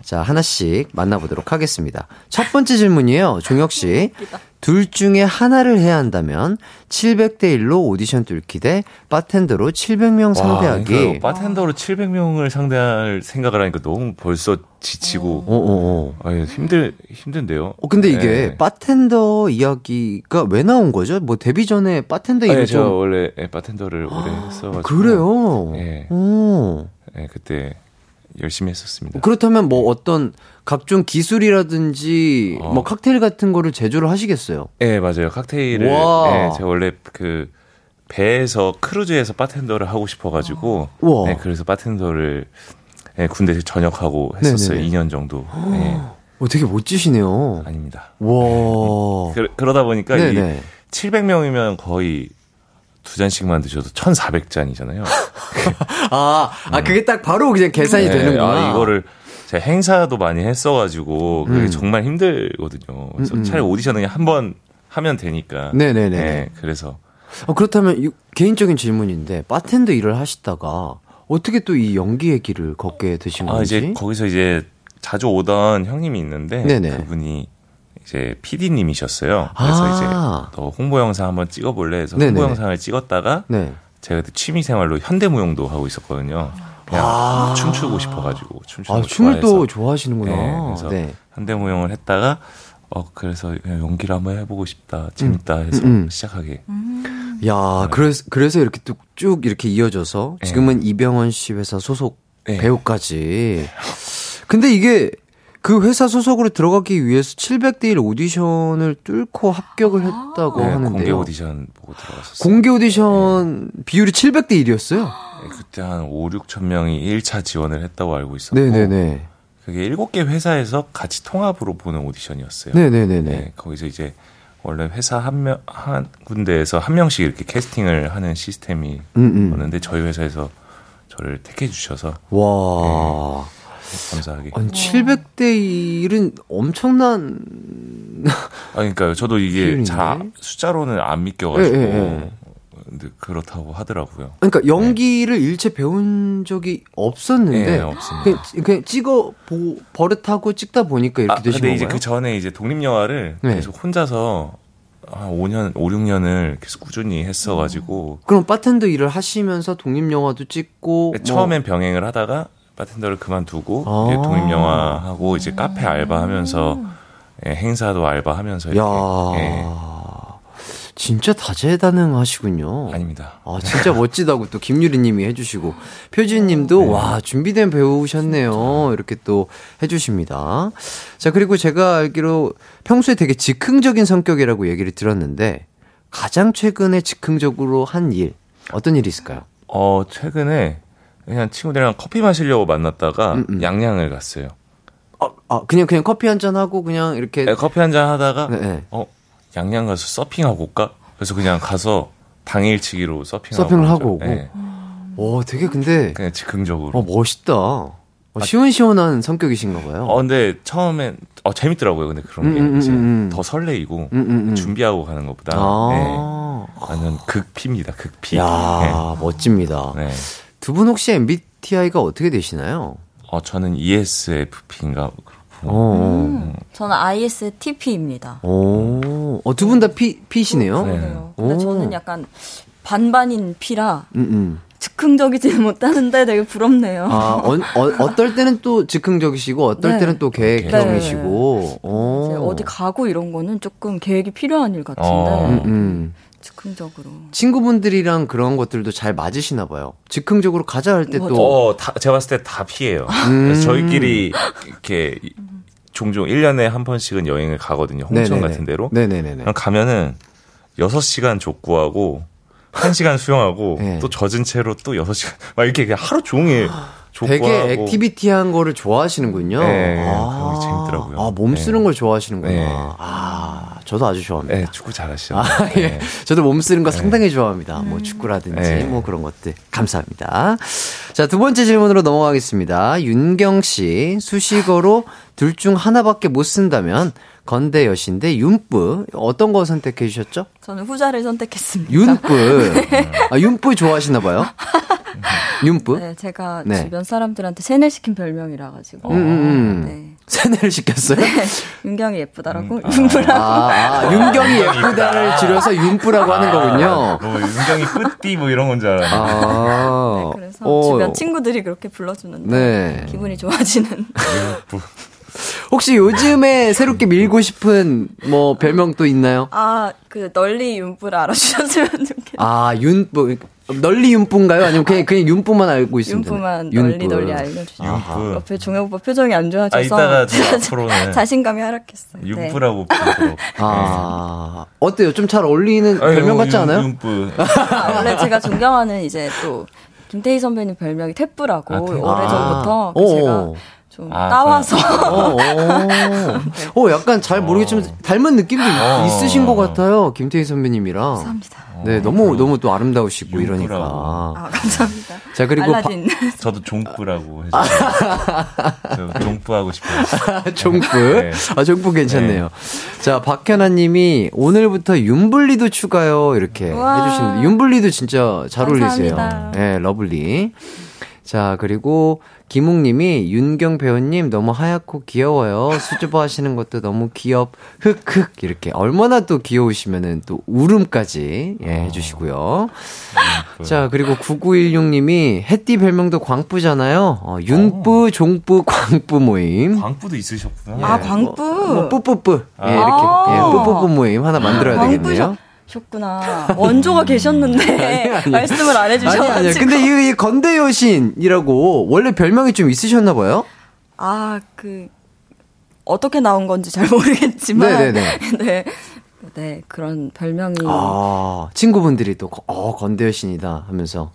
자, 하나씩 만나보도록 하겠습니다. 첫 번째 질문이에요. 종혁 씨. (laughs) 둘 중에 하나를 해야 한다면 700대 1로 오디션 뚫기 대 바텐더로 700명 상대하기. 와. 바텐더로 700명을 상대할 생각을 하니까 너무 벌써 지치고 어, 어, 어. 아유, 힘들 힘든데요. 어, 근데 이게 네. 바텐더 이야기가 왜 나온 거죠? 뭐 데뷔 전에 바텐더 아니, 일을 저좀 원래 예, 바텐더를 오래 했어 가지고 그래요. 예. 오. 예, 그때 열심히 했었습니다. 그렇다면 뭐 어떤 각종 기술이라든지 어. 뭐 칵테일 같은 거를 제조를 하시겠어요? 예, 맞아요. 칵테일을 와. 예, 제가 원래 그 배에서 크루즈에서 바텐더를 하고 싶어가지고. 예, 그래서 바텐더를 예, 군대에서 전역하고 했었어요. 네네네. 2년 정도. 예, 어, 되게 멋지시네요. 아닙니다. 와. (laughs) 그, 그러다 보니까 이 네네. 700명이면 거의 두 잔씩만 드셔도 1,400잔이잖아요. (laughs) 아, 아 그게 딱 바로 그냥 계산이 되는구나. 아, 이거를 제가 행사도 많이 했어가지고 그게 음. 정말 힘들거든요. 그래서 음, 음. 차라리 오디션은 그냥 한 번 하면 되니까. 네네네. 네, 그래서 어, 그렇다면 이- 개인적인 질문인데 바텐더 일을 하시다가 어떻게 또 이 연기의 길을 걷게 되신 아 건지? 이제 거기서 이제 자주 오던 형님이 있는데 네네. 그분이 이제 PD님이셨어요. 그래서 아. 이제 너 홍보 영상 한번 찍어볼래 해서 네네. 홍보 영상을 찍었다가 네. 제가 그때 취미 생활로 현대무용도 하고 있었거든요. 그냥 춤추고 싶어가지고 춤추는 아, 거 춤을 또. 좋아하시는구나. 네, 그래서 네. 현대무용을 했다가 어 그래서 그냥 연기를 한번 해보고 싶다 재밌다 해서 음, 음. 시작하게 야, 그래서, 그래서 이렇게 쭉, 쭉 이렇게 이어져서 네. 지금은 이병헌 씨 회사 소속 네. 배우까지. 근데 이게 그 회사 소속으로 들어가기 위해서 700대 1 오디션을 뚫고 합격을 했다고 네, 하는데요. 공개 오디션 보고 들어갔었어요. 공개 오디션 비율이 700대 1이었어요? 네, 그때 한 5, 6천 명이 1차 지원을 했다고 알고 있었고 네네네. 그게 7개 회사에서 같이 통합으로 보는 오디션이었어요. 네네네네. 네, 거기서 이제 원래 회사 한 명, 한 군데에서 한 명씩 이렇게 캐스팅을 하는 시스템이 음, 음. 었는데 저희 회사에서 저를 택해 주셔서 와. 감사하게. 아니, 700대 1은 엄청난. 아, 그러니까 저도 이게 비율이네. 자, 숫자로는 안 믿겨가지고. 예, 예, 예. 근데 그렇다고 하더라고요. 그러니까 연기를 일체 배운 적이 없었는데. 네, 없습니다. 그냥, 그냥 찍어, 보, 버릇하고 찍다 보니까 이렇게 아, 되신 근데 건가요? 이제 그 전에 이제 독립 영화를 네. 계속 혼자서 한 5년, 5, 6년을 계속 꾸준히 했어가지고. 그럼 바텐더 일을 하시면서 독립영화도 찍고. 뭐- 네, 처음엔 병행을 하다가 바텐더를 그만두고 아. 이제 독립 영화 하고 이제 카페 알바하면서 예, 행사도 알바하면서 이렇게 야 예, 진짜 다재다능하시군요. 아닙니다. 아, 진짜 멋지다고 또 김유리 님이 해주시고, 표진 님도, 네. 와, 준비된 배우셨네요. 이렇게 또 해주십니다. 자, 그리고 제가 알기로 평소에 되게 즉흥적인 성격이라고 얘기를 들었는데, 가장 최근에 즉흥적으로 한 일, 어떤 일이 있을까요? 어 최근에 그냥 친구들이랑 커피 마시려고 만났다가 음, 음. 양양을 갔어요. 아, 아, 그냥, 그냥 커피 한 잔 하고, 그냥 이렇게. 네, 커피 한 잔 하다가 네, 네. 어 양양 가서 서핑하고 올까? 그래서 그냥 가서 당일치기로 서핑하고 서핑을. 하고 오고? 네, 와, 되게 근데, 그냥 즉흥적으로. 어, 멋있다. 어, 시원시원한 성격이신가 봐요. 어, 근데 처음엔 어 재밌더라고요. 근데 그런 게 음, 음, 이제 음, 음. 더 설레이고 음, 음, 음. 준비하고 가는 것보다 아. 네, 완전 극피입니다. 극피. 야 멋집니다. 네. 네. 두분 혹시 MBTI가 어떻게 되시나요? 어 저는 ESFP인가. 어, 음, 저는 ISTP입니다. 어, 어, 두 분 다 P, P시네요? 네. 그래요. 근데 오. 저는 약간 반반인 P라 음, 음. 즉흥적이지는 못하는데 되게 부럽네요. 아, 어, 어, 떨 때는 또 즉흥적이시고, 어떨 네. 때는 또 계획형이시고, 어. 이제 어디 가고 이런 거는 조금 계획이 필요한 일 같은데 어. 음, 음. 즉흥적으로. 친구분들이랑 그런 것들도 잘 맞으시나 봐요. 즉흥적으로 가자 할 때. 또. 어, 다, 제가 봤을 때 다 피해요. 음. 그래서 저희끼리 이렇게 종종 1년에 한 번씩은 여행을 가거든요. 홍천 네네네. 같은 데로. 네네네네. 그럼 가면은 6시간 족구하고 1시간 수영하고 네. 또 젖은 채로 또 6시간 막 이렇게 하루 종일 되게 액티비티한 거를 좋아하시는군요. 네, 그런 게 재밌더라고요. 아, 몸 쓰는 네. 걸 좋아하시는구나. 네. 아, 저도 아주 좋아합니다. 네, 축구 잘하시죠. 아, 예. 네. 저도 몸 쓰는 거 상당히 좋아합니다. 뭐 축구라든지 네. 뭐 그런 것들. 감사합니다. 자, 두 번째 질문으로 넘어가겠습니다. 윤경 씨, 수식어로 둘 중 하나밖에 못 쓴다면 건대 여신대 윤뿌 어떤 거 선택해 주셨죠? 저는 후자를 선택했습니다. 윤뿌. (laughs) 아, 윤뿌 좋아하시나 봐요. 윤뿌? 네, 제가 네. 주변 사람들한테 세뇌시킨 별명이라 가지고. 음, 음, 음. 네. 세뇌를 시켰어요? 윤경이 예쁘다라고 음, 윤부라고. 아, 아, 윤경이 예쁘다를 줄여서 윤뿌라고 하는 거군요. 뭐 윤경이 뿌띠 뭐 이런 건 줄 알았는데. 아. 그래서 어, 주변 친구들이 그렇게 불러주는데 네. 기분이 좋아지는. 혹시 요즘에 새롭게 밀고 싶은 뭐 별명 또 있나요? 아, 그 널리 윤부를 알아주셨으면 좋겠어요. 아, 윤뿌. 널리 윤뿌인가요? 아니면 그냥, 그냥 윤뿌만 알고 있습니다. 윤부만 널리 널리 알려주시고. 윤뿌. 옆에 종혁 오빠 표정이 안 좋아져서 아, 이따가 저 (laughs) 앞으로는 자신감이 하락했어요. 네. 윤뿌라고 부르도록. 아, 어때요? 좀 잘 어울리는 아유, 별명 같지 윤- 않아요? 윤뿌. 아, 원래 제가 존경하는 이제 또 김태희 선배님 별명이 태뿌라고 아. 오래전부터 아, 그 제가 어. 좀 아, 따와서 어, 어. (laughs) 어, 약간 잘 모르겠지만 닮은 느낌도 어. 있으신 것 같아요. 김태희 선배님이랑. 감사합니다. 네, 너무, 너무 또 아름다우시고 윤뿌라고. 이러니까. 아, 감사합니다. 자, 그리고 바-. (laughs) 저도 종뿌라고 해주세요. (laughs) 저 종뿌 하고 싶어요. (laughs) 종뿌. 네. 아, 종뿌 괜찮네요. 자, 박현아 님이 오늘부터 윤블리도 추가요. 이렇게 우와. 해주시는데. 윤블리도 진짜 잘 어울리세요. 감사합니다. 네, lovely. 자, 그리고 김웅님이 윤경 배우님 너무 하얗고 귀여워요. 수줍어 하시는 것도 너무 귀엽, 흑흑. 이렇게. 얼마나 또 귀여우시면은 또 울음까지, 예, 해주시고요. 자, 그리고 9916님이 햇띠 별명도 광뿌잖아요. 어, 윤뿌, 종뿌, 광뿌 모임. 광부도 있으셨구나. 아, 광뿌. 뭐, 뭐 뿌뿌뿌. 예, 이렇게. 아. 예, 뿌뿌뿌 모임 하나 만들어야 되겠네요. 셨구나 원조가 계셨는데 말씀을 안 아니, 해주셔가지고. 아니. 근데 이, 이 건대 여신이라고 원래 별명이 좀 있으셨나 봐요? 아, 그, 어떻게 나온 건지 잘 모르겠지만. 네네네. (laughs) 네. 네, 그런 별명이 아, 친구분들이 또, 어, 건대 여신이다 하면서.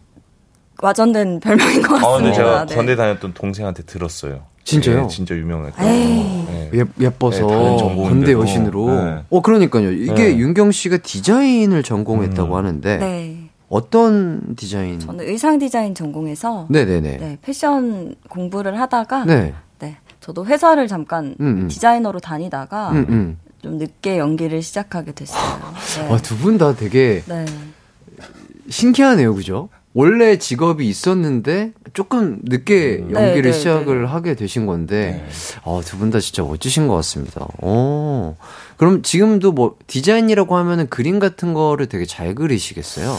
와전된 별명인 것 아, 근데 같습니다. 제가 네. 건대 다녔던 동생한테 들었어요. 진짜요? 네, 진짜 유명했다. 에이. 네. 예, 예뻐서 전공인데도. 건대 여신으로. 네. 어, 그러니까요. 이게 네. 윤경 씨가 디자인을 전공했다고 음. 하는데 네. 어떤 디자인? 저는 의상 디자인 전공해서 네네네. 네, 패션 공부를 하다가 네. 네, 저도 회사를 잠깐 음, 음. 디자이너로 다니다가 음, 음. 좀 늦게 연기를 시작하게 됐어요. 네. 아, 두분 다 되게 네. 신기하네요, 그죠? 원래 직업이 있었는데 조금 늦게 음. 연기를 네, 네, 시작을 하게 되신 건데, 네. 어, 두 분 다 진짜 멋지신 것 같습니다. 어, 그럼 지금도 뭐 디자인이라고 하면은 그림 같은 거를 되게 잘 그리시겠어요?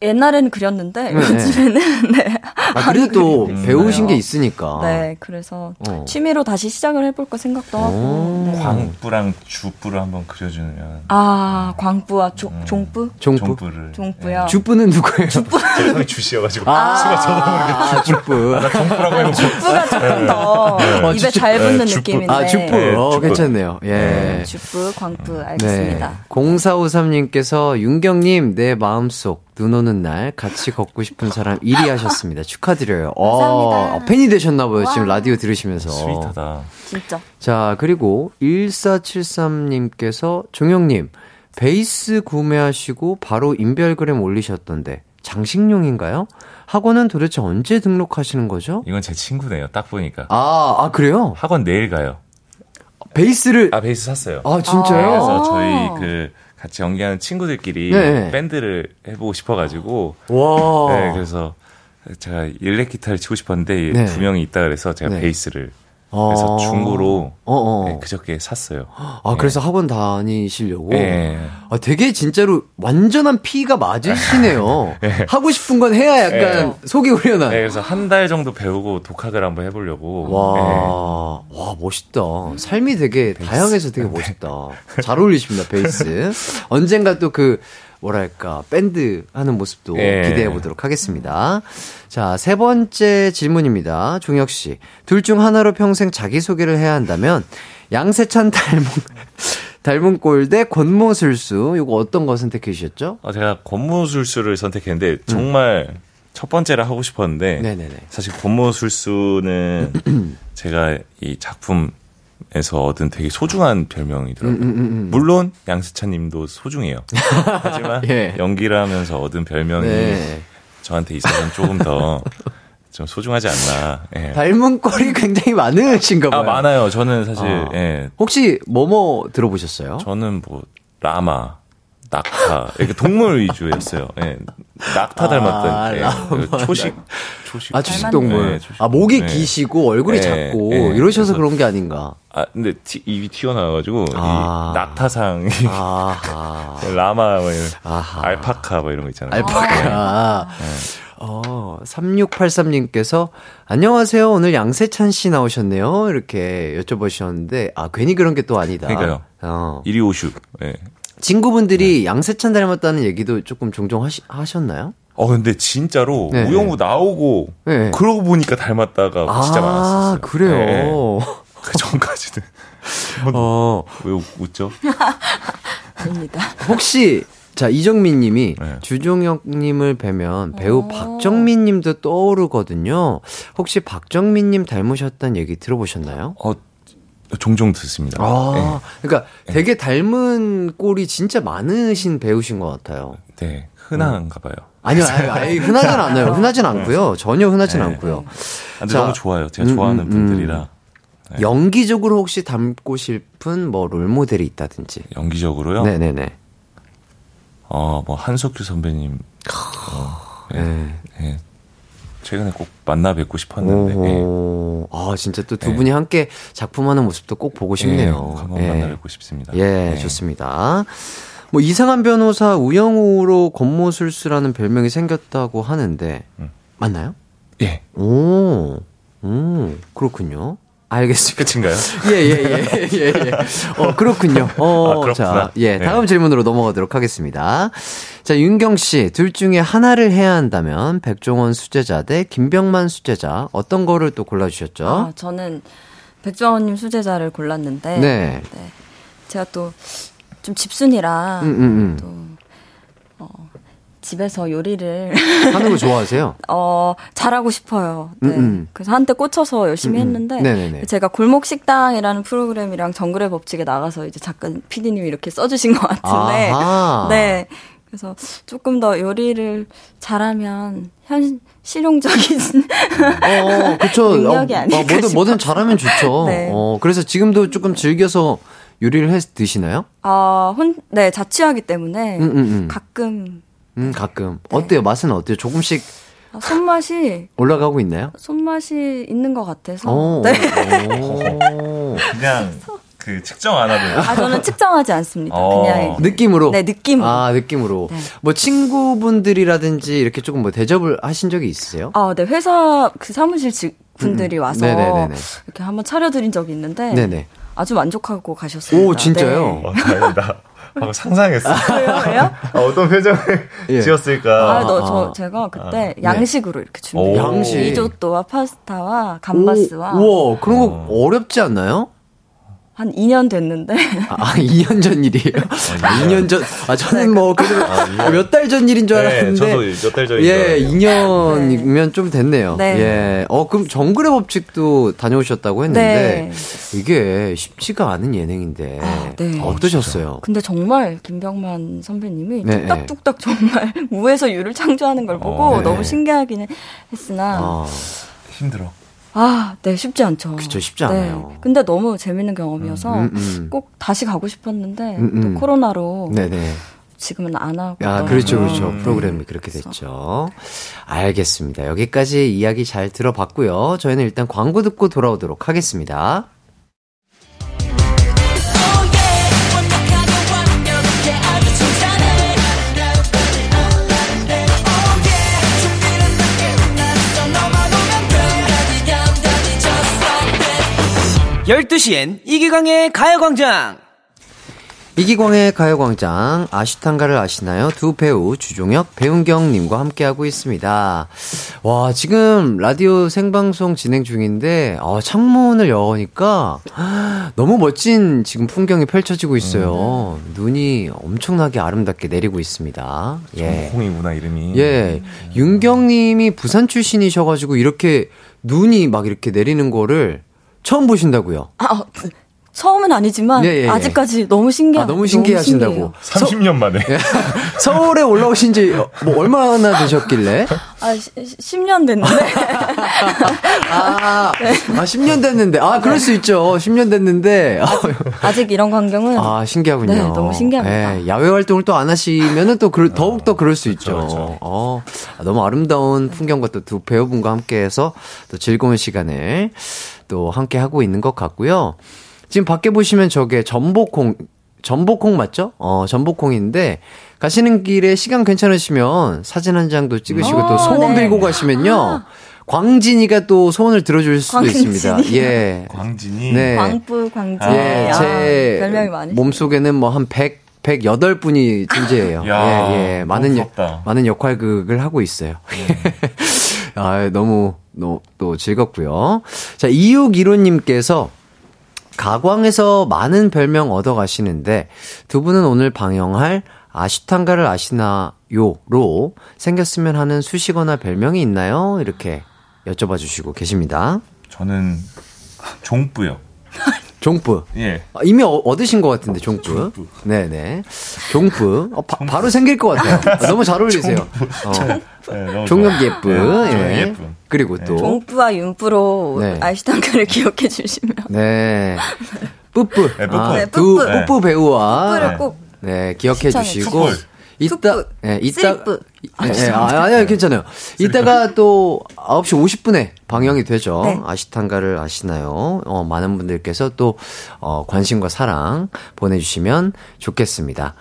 옛날에는 그렸는데 네, 요즘에는 (laughs) 네. 아, 그래도 또 음, 배우신 게 네. 있으니까. 네, 그래서 어. 취미로 다시 시작을 해볼까 생각도 하고. 오. 네. 광부랑 주부를 한번 그려주면 아, 광부와 조, 음. 종부? 종부? 종부를 종부요. 주부는 누구예요? 주부. (laughs) 제 형이 주시여가지고 아, 주부. 종부라고 해놓고 주부가 조금 더 어, 입에 주- 잘 붙는 네. 느낌인데. 아, 주부. 네, 어, 주부. 괜찮네요. 예. 네. 주부, 광부, 네. 알겠습니다. 0453님께서 윤경님, 내 마음속 눈 오는 날 같이 걷고 싶은 사람 1위 하셨습니다. 축하드려요. 어, 감사합니다. 팬이 되셨나봐요. 지금 와. 라디오 들으시면서. 스윗하다. 진짜. 자, 그리고 1473님께서 종영님, 베이스 구매하시고 바로 인별그램 올리셨던데 장식용인가요? 학원은 도대체 언제 등록하시는 거죠? 이건 제 친구네요. 딱 보니까 아, 아 그래요? 학원 내일 가요. 베이스를 아 베이스 샀어요. 아, 진짜요? 그래서 아. 저희 그 같이 연기하는 친구들끼리 네. 밴드를 해보고 싶어가지고 와. 네 그래서 제가 일렉 기타를 치고 싶었는데 네. 두 명이 있다 그래서 제가 네. 베이스를 그래서 아. 중고로 어, 어. 네, 그저께 샀어요. 아, 그래서 학원 다니시려고? 네. 아, 되게 진짜로 완전한 피가 맞으시네요. (laughs) 하고 싶은 건 해야 약간 속이 후련한. 네, 그래서 한 달 정도 배우고 독학을 한번 해보려고. 와, 네. 와, 멋있다. 삶이 되게 다양해서 되게 멋있다. 잘 어울리십니다, 베이스. (laughs) 언젠가 또 그, 뭐랄까, 밴드 하는 모습도 네. 기대해 보도록 하겠습니다. 자, 세 번째 질문입니다. 종혁 씨. 둘 중 하나로 평생 자기 소개를 해야 한다면, 양세찬 닮은, 닮은 꼴대 권모술수. 이거 어떤 거 선택해 주셨죠? 어, 제가 권모술수를 선택했는데 정말 첫 번째를 하고 싶었는데 음. 네네네. 사실 권모술수는 (clears throat) 제가 이 작품 에서 얻은 되게 소중한 별명이더라고요. 음, 음, 음. 물론 양세찬님도 소중해요. 하지만 (laughs) 예. 연기를 하면서 얻은 별명이 네. 저한테 있어서는 조금 더 좀 소중하지 않나. 예. 닮은 꼴이 굉장히 많으신가 봐요. 아 많아요. 저는 사실 아. 예. 혹시 뭐뭐 들어보셨어요? 저는 뭐 라마, 낙타 이렇게 동물 위주였어요. 예. 낙타 아, 닮았던 예. 라마, 그 초식 초식 아, 주식동물. 네, 초식. 아, 목이 네. 기시고 얼굴이 네, 작고 네. 이러셔서 그런 게 아닌가. 아 근데 티- 입이 튀어나와가지고 아. 이 낙타상이 (laughs) 아하. (laughs) 라마 뭐 이런 아하. 알파카 뭐 이런 거 있잖아요. 알파카. 어, 3683님께서, 안녕하세요. 오늘 양세찬 씨 나오셨네요. 이렇게 여쭤보셨는데, 아, 괜히 그런 게 또 아니다. 그러니까요. 어. 이리 오슈. 예. 친구분들이 양세찬 닮았다는 얘기도 조금 종종 하시, 하셨나요? 어 근데 진짜로 네. 우영우 나오고 네. 그러고 보니까 닮았다가 진짜 아, 많았었어요. 그래요. 네. (laughs) 그 전까지는 어, 왜 웃- 웃죠? (laughs) 아닙니다. 혹시, 자, 이정민 님이 네. 주종혁 님을 뵈면 배우 오. 박정민 님도 떠오르거든요. 혹시 박정민 님 닮으셨다는 얘기 들어보셨나요? 어 종종 듣습니다. 아, 그러니까 되게 닮은 꼴이 진짜 많으신 배우신 것 같아요. 네, 네. 흔한가 봐요. 아니요, 아니, (laughs) 아니, 흔하진 않아요. 흔하진 않고요. 전혀 흔하진 네. 않고요. 아, 근데 자, 너무 좋아요. 제가 음, 좋아하는 음, 분들이라 네. 연기적으로 혹시 닮고 싶은 뭐 롤모델이 있다든지. 연기적으로요. 네네네. 어, 뭐 한석규 선배님. 어, 예, 네. 예. 최근에 꼭 만나 뵙고 싶었는데 예. 오호. 아, 진짜 또두 네. 분이 함께 작품하는 모습도 꼭 보고 싶네요. 예, 한번 예. 만나 뵙고 싶습니다. 예, 네. 좋습니다. 뭐 이상한 변호사 우영우로 권모술수라는 별명이 생겼다고 하는데 음. 맞나요? 예. 오, 음, 그렇군요. 알겠습니다. 끝인가요? 예, 예, 예, 예, 예. 어, 그렇군요. 어, 아, 그렇구나. 자, 예, 네. 다음 질문으로 넘어가도록 하겠습니다. 자, 윤경 씨, 둘 중에 하나를 해야 한다면 백종원 수제자 대 김병만 수제자 어떤 거를 또 골라주셨죠? 아, 저는 백종원님 수제자를 골랐는데 네. 네. 제가 또 좀 집순이라 음, 음, 또 어, 집에서 요리를 음. 하는 거 좋아하세요? (laughs) 어, 잘하고 싶어요. 네. 음, 음. 그래서 한때 꽂혀서 열심히 음, 음. 했는데 네네네. 제가 골목 식당이라는 프로그램이랑 정글의 법칙에 나가서 이제 잠깐 PD님이 이렇게 써주신 것 같은데, 아하. (laughs) 네. 그래서 조금 더 요리를 잘하면 현 실용적인 어, 그쵸. (laughs) 능력이 어, 아닐까 뭐든, 뭐든 싶어서. 잘하면 좋죠. 네. 어, 그래서 지금도 조금 즐겨서 요리를 해 드시나요? 아, 혼, 네, 자취하기 때문에 음, 음, 음. 가끔 음, 가끔. 네. 어때요? 맛은 어때요? 조금씩 아, 손맛이 올라가고 있나요? 손맛이 있는 것 같아서. 오. 네. 오. (laughs) 그냥 그 측정 안 하고 아, 저는 측정하지 않습니다. 어. 그냥 느낌으로? 네, 느낌으로. 아, 느낌으로. 네. 뭐 친구분들이라든지 이렇게 조금 뭐 대접을 하신 적이 있으세요? 아, 네, 회사 그 사무실 직 분들이 와서 음, 네네네네. 이렇게 한번 차려드린 적이 있는데 네네. 아주 만족하고 가셨어요. 오, 진짜요? 어, 다행이다. 방금 상상했어. 왜요? 왜요? 아, 어떤 표정을 예. 지었을까. 아, 너, 아, 저, 아. 제가 그때 네. 양식으로 이렇게 준비했어요. 오. 양식. 리조또와 파스타와 감바스와 오, 우와, 그런 거 어렵지 않나요? 한 2년 됐는데. 아, 2년 전 일이에요? 아, 2년 전. 아, 저는 뭐, 그래도 몇달 전 일인 줄 네, 알았는데. 저도 몇 달 전인 줄 예, 알았어요. 2년이면 좀 됐네요. 네. 예. 어, 그럼 정글의 법칙도 다녀오셨다고 했는데. 네. 이게 쉽지가 않은 예능인데. 아, 네. 어떠셨어요? 근데 정말 김병만 선배님이 네, 뚝딱뚝딱 정말 (laughs) 무에서 유를 창조하는 걸 보고 네. 너무 신기하기는 했으나 아, 힘들어. 아, 네, 쉽지 않죠. 그쵸, 쉽지 않아요. 근데 너무 재밌는 경험이어서 음, 음. 꼭 다시 가고 싶었는데 음, 음. 또 코로나로 네네. 지금은 안 하고. 아. 그렇죠, 그렇죠. 네. 프로그램이 그렇게 됐죠. 알겠습니다. 여기까지 이야기 잘 들어봤고요. 저희는 일단 광고 듣고 돌아오도록 하겠습니다. 열두 시엔 이기광의 가요광장. 이기광의 가요광장 아시탄가를 아시나요? 두 배우 주종혁, 배운경님과 함께하고 있습니다. 와 지금 라디오 생방송 진행 중인데 어, 창문을 여니까 너무 멋진 지금 풍경이 펼쳐지고 있어요. 눈이 엄청나게 아름답게 내리고 있습니다. 예. 홍이구나 이름이. 예, 윤경님이 부산 출신이셔가지고 이렇게 눈이 막 이렇게 내리는 거를 처음 보신다고요? 아, 어, 처음은 아니지만 예, 예, 예. 아직까지 너무 신기하 아, 너무 신기하신다고. 30년 만에. (laughs) 서울에 올라오신 지 뭐 얼마나 되셨길래? 아, 시, 10년 됐는데. (laughs) 아, 아, 10년 됐는데. 아, 그럴 수 있죠. 10년 됐는데. 아직 이런 광경은 아, 신기하군요. 네, 너무 신기합니다. 예, 야외 활동을 또 안 하시면은 또 그, 더욱 더 그럴 수 있죠. 그렇죠. 어, 아, 너무 아름다운 풍경과 또 두 배우분과 함께해서 또 즐거운 시간을 또 함께 하고 있는 것 같고요. 지금 밖에 보시면 저게 전복콩, 전복콩 맞죠? 어, 전복콩인데 가시는 길에 시간 괜찮으시면 사진 한 장도 찍으시고 또 아, 소원 네. 빌고 가시면요. 광진이가 또 소원을 들어줄 수도 광진이요? 있습니다. 예. 광진이. 네. 광부, 광지. 예, 아, 제 별명이 많으시 몸속에는 뭐 한 100, 108분이 존재해요. 야, 예, 예. 많은, 역-. 많은 역할극을 하고 있어요. (laughs) 아, 너무, 너, 또 즐겁고요. 자, 2615님께서 가광에서 많은 별명 얻어 가시는데 두 분은 오늘 방영할 아시탄가를 아시나요로 생겼으면 하는 수식어나 별명이 있나요? 이렇게 여쭤봐 주시고 계십니다. 저는 종뿌요. 종뿌. 예. 아, 이미 어- 얻으신 것 같은데 종뿌. 네네. 종뿌. 어, 바, 바로 생길 것 같아요. 아, (laughs) 너무 잘 어울리세요. 어, 네, 종력 좋아요. 예쁘. 네, 예. 예쁨. 그리고 또 종부와 윤부로 네. 아시탄가를 (laughs) 기억해 주시면. 네. 뿌뿌. 네, 뿌뿌. 아, 네, 두 뿌뿌. 뿌뿌 배우와 뿌를 꼭 네, 기억해 주시고 풋볼. 이따, 예, 이따, 쓰리프. 예, 예, 아, 아니요, 괜찮아요. 이따가 또 9시 50분에 방영이 되죠. 네. 아시탄가를 아시나요? 어, 많은 분들께서 또, 어, 관심과 사랑 보내주시면 좋겠습니다.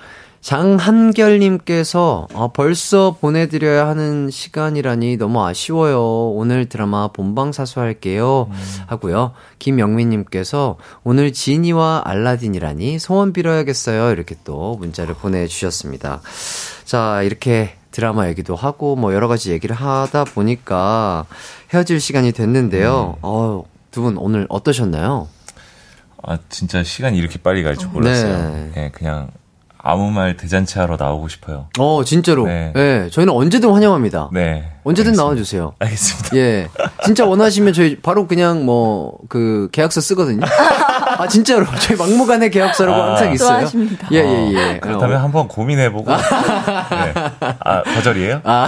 장한결님께서 아, 벌써 보내드려야 하는 시간이라니 너무 아쉬워요. 오늘 드라마 본방 사수할게요. 하고요. 김영민님께서 오늘 지니와 알라딘이라니 소원 빌어야겠어요. 이렇게 또 문자를 보내주셨습니다. 자, 이렇게 드라마 얘기도 하고 뭐 여러 가지 얘기를 하다 보니까 헤어질 시간이 됐는데요. 어, 두 분 오늘 어떠셨나요? 아, 진짜 시간이 이렇게 빨리 갈 줄 몰랐어요. 네. 네, 그냥 아무 말 대잔치 하러 나오고 싶어요. 어, 진짜로. 네. 네, 저희는 언제든 환영합니다. 네. 언제든 알겠습니다. 나와주세요. 알겠습니다. 예. 진짜 원하시면 저희 바로 그냥 뭐, 그, 계약서 쓰거든요. 아, 진짜로. 저희 막무가내 계약서라고 아. 항상 있어요. 좋아하십니다. 예, 예, 예. 그렇다면 어. 한번 고민해보고. 네. 아, 거절이에요? 아.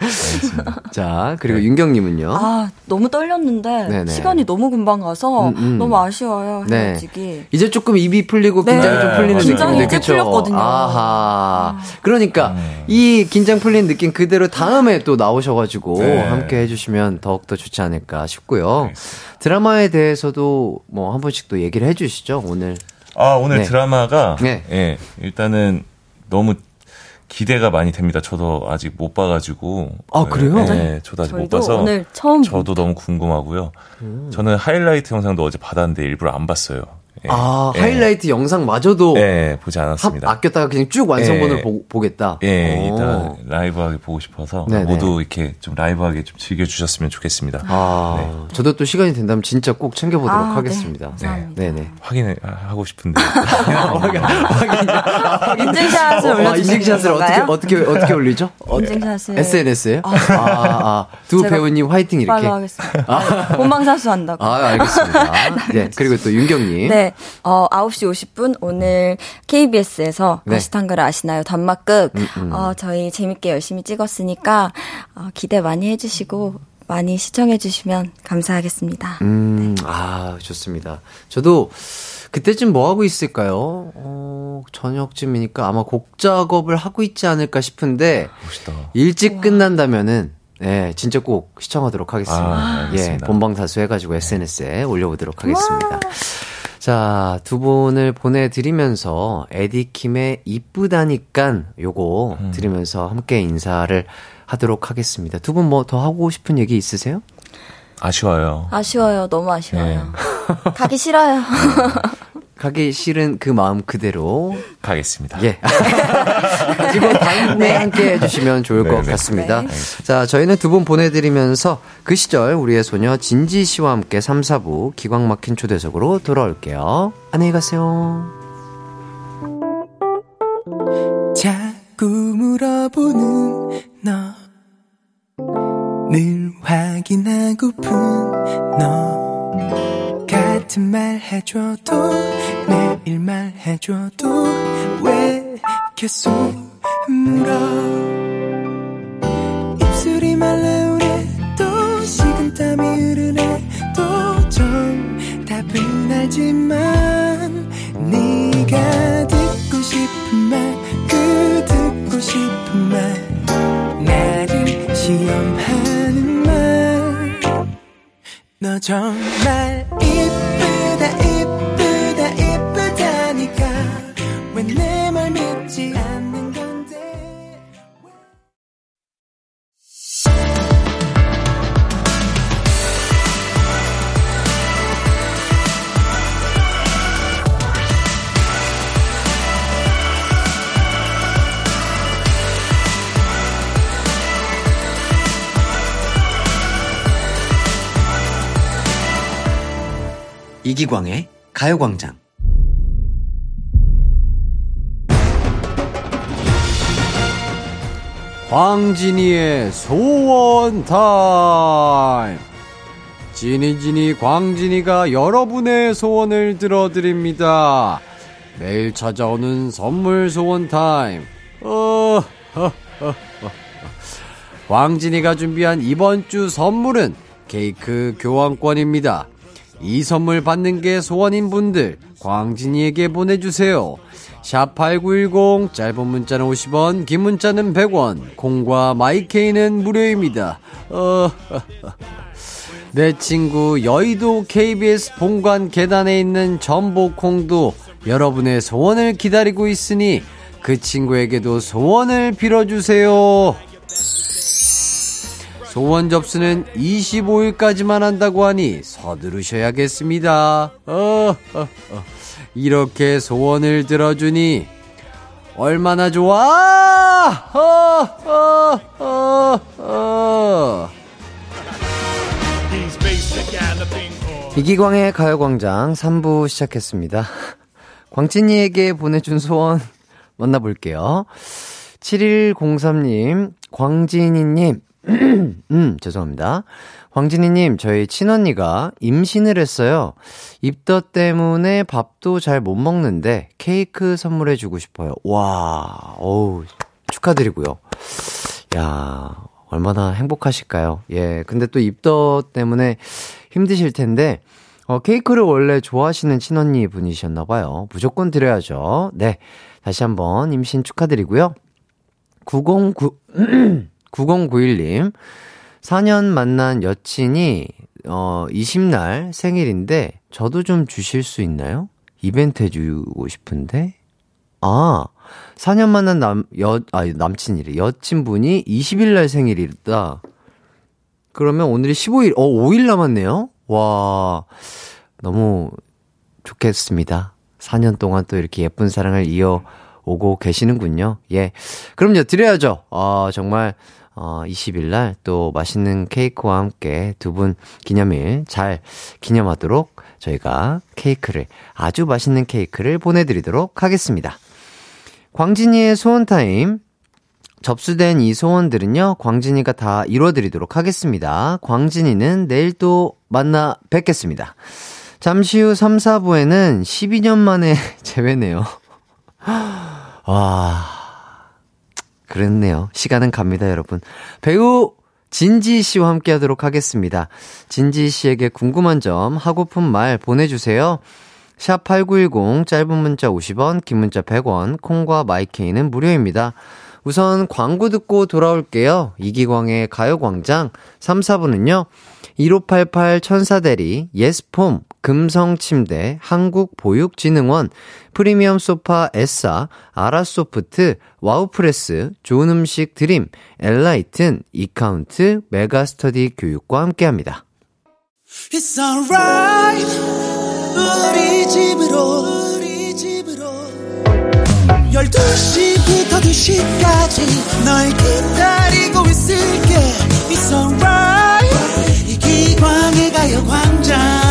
알겠습니다. 자, 그리고 윤경님은요. 아, 너무 떨렸는데 네네. 시간이 너무 금방 가서 음, 음. 너무 아쉬워요. 네. 헤어지기. 이제 조금 입이 풀리고 네. 긴장이 좀 풀리는 이제 그쵸? 풀렸거든요. 아하. 그러니까, 음. 이 긴장 풀린 느낌 그대로 다음에 또 나오셔가지고, 네. 함께 해주시면 더욱더 좋지 않을까 싶고요. 드라마에 대해서도 뭐, 한 번씩 또 얘기를 해주시죠, 오늘. 아, 오늘 네. 드라마가, 네. 예, 일단은 너무 기대가 많이 됩니다. 저도 아직 못 봐가지고. 아, 그래요? 네, 저도 아직 못 봐서. 오늘 처음 저도 너무 궁금하고요. 저는 하이라이트 영상도 어제 받았는데 일부러 안 봤어요. 예. 아, 예. 하이라이트 영상마저도 예, 보지 합- 않았습니다. 아꼈다가 그냥 쭉 완성본을 예. 보, 보겠다. 예, 오. 일단 라이브하게 보고 싶어서 네네. 모두 이렇게 좀 라이브하게 좀 즐겨주셨으면 좋겠습니다. 아, 저도 또 시간이 된다면 진짜 꼭 챙겨보도록 아, 네. 하겠습니다. 감사합니다. 네네. 확인을 하고 싶은데. (laughs) 인증샷을 어, 아, 올려주시는 인증샷을 어떻게? 어떻게, 어떻게 올리죠? 어, 인증샷을 SNS에? 아, 아, 두 제가 배우님 화이팅 이렇게. 하겠습니다. 네, 본방사수 한다고. 아, 알겠습니다. (laughs) 네, 그리고 또 윤경님. 네, 어, 9시 50분 오늘 KBS에서 네. 아시탄가를 아시나요? 단막극. 음, 음. 어, 저희 재밌게 열심히 찍었으니까 어, 기대 많이 해주시고 많이 시청해주시면 감사하겠습니다. 음, 아, 좋습니다. 저도 그때쯤 뭐 하고 있을까요? 어, 저녁쯤이니까 아마 곡 작업을 하고 있지 않을까 싶은데, 멋있다. 일찍 끝난다면은, 네, 진짜 꼭 시청하도록 하겠습니다. 아, 예, 알겠습니다. 본방 사수 해가지고 SNS에 올려보도록 하겠습니다. 자, 두 분을 보내드리면서 에디킴의 이쁘다니깐 요거 음. 들으면서 함께 인사를 하도록 하겠습니다. 두 분 뭐 더 하고 싶은 얘기 있으세요? 아쉬워요. 아쉬워요. 너무 아쉬워요. 네. 가기 싫어요. 가기 싫은 그 마음 그대로 가겠습니다. 예. (laughs) 가지고 다음에 함께 해주시면 좋을 것 네, 네. 같습니다. 네. 자, 저희는 두 분 보내드리면서 그 시절 우리의 소녀 진지 씨와 함께 3, 4부 기광 막힌 초대석으로 돌아올게요. 안녕히 가세요. 자꾸 물어보는 너 늘 확인하고픈 너 같은 말 해줘도 매일 말 해줘도 왜 계속 물어? 입술이 말라 오래 또 식은땀이 흐르네 또 정답은 알지만 네가 듣고 싶은 말 그 듣고 싶은 말 나를 시험하는 말. 너 정말 이기광의 가요광장. 광진이의 소원 타임. 지니지니 광진이가 여러분의 소원을 들어드립니다. 매일 찾아오는 선물 소원 타임. 어, 허, 허. 광진이가 준비한 이번 주 선물은 케이크 교환권입니다. 이 선물 받는 게 소원인 분들 광진이에게 보내주세요. 샵8910 짧은 문자는 50원 긴 문자는 100원 콩과 마이케이는 무료입니다. 어, (laughs) 내 친구 여의도 KBS 본관 계단에 있는 전복콩도 여러분의 소원을 기다리고 있으니 그 친구에게도 소원을 빌어주세요. 소원 접수는 25일까지만 한다고 하니 서두르셔야겠습니다. 어, 어, 어. 이렇게 소원을 들어주니 얼마나 좋아! 어, 어, 어, 어. 이기광의 가요광장 3부 시작했습니다. 광진이에게 보내준 소원 만나볼게요. 7103님, 광진이님, 음, 죄송합니다. 광진이님, 저희 친언니가 임신을 했어요. 입덧 때문에 밥도 잘 못 먹는데 케이크 선물해주고 싶어요. 와, 어우, 축하드리고요. 야, 얼마나 행복하실까요? 예, 근데 또 입덧 때문에 힘드실 텐데, 어, 케이크를 원래 좋아하시는 친언니 분이셨나봐요. 무조건 드려야죠. 네. 다시 한번 임신 축하드리고요. 909, (clears throat) 9091님. 4년 만난 여친이, 어, 20날 생일인데, 저도 좀 주실 수 있나요? 이벤트 해주고 싶은데? 아, 4년 만난 남, 여, 아, 남친이래. 여친분이 20일날 생일이다. 그러면 오늘이 15일, 어, 5일 남았네요? 와, 너무 좋겠습니다. 4년 동안 또 이렇게 예쁜 사랑을 이어오고 계시는군요. 예. 그럼요, 드려야죠. 어, 정말, 어, 20일 날 또 맛있는 케이크와 함께 두 분 기념일 잘 기념하도록 저희가 케이크를, 아주 맛있는 케이크를 보내드리도록 하겠습니다. 광진이의 소원타임. 접수된 이 소원들은요, 광진이가 다 이뤄드리도록 하겠습니다. 광진이는 내일 또 만나 뵙겠습니다. 잠시 후 3, 4부에는 12년 만에 재회네요. 와, 그랬네요. 시간은 갑니다, 여러분. 배우 진지 씨와 함께 하도록 하겠습니다. 진지 씨에게 궁금한 점, 하고픈 말 보내주세요. 샵 8910, 짧은 문자 50원, 긴 문자 100원, 콩과 마이케이는 무료입니다. 우선 광고 듣고 돌아올게요. 이기광의 가요광장 3, 4부는요. 1588 천사대리, 예스폼, 금성침대, 한국보육진흥원, 프리미엄 소파 에싸, 아라소프트, 와우프레스, 좋은 음식 드림, 엘라이튼, 이카운트, 메가스터디 교육과 함께합니다. It's alright. 우리 집으로 우리 집으로. 12시부터 2시까지 널 기다리고 있을게. It's alright. 이기광의 가요광장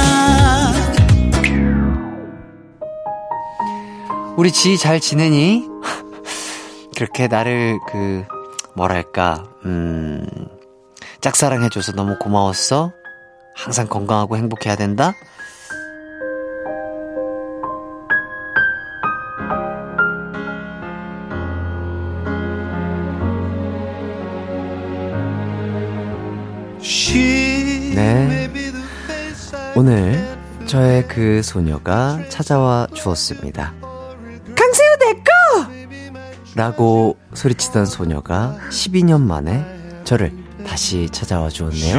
우리 지 잘 지내니? (laughs) 그렇게 나를 그 뭐랄까 음 짝사랑해줘서 너무 고마웠어. 항상 건강하고 행복해야 된다. 네. 오늘 저의 그 소녀가 찾아와 주었습니다. 내꺼! 라고 소리치던 소녀가 12년 만에 저를 다시 찾아와 주었네요.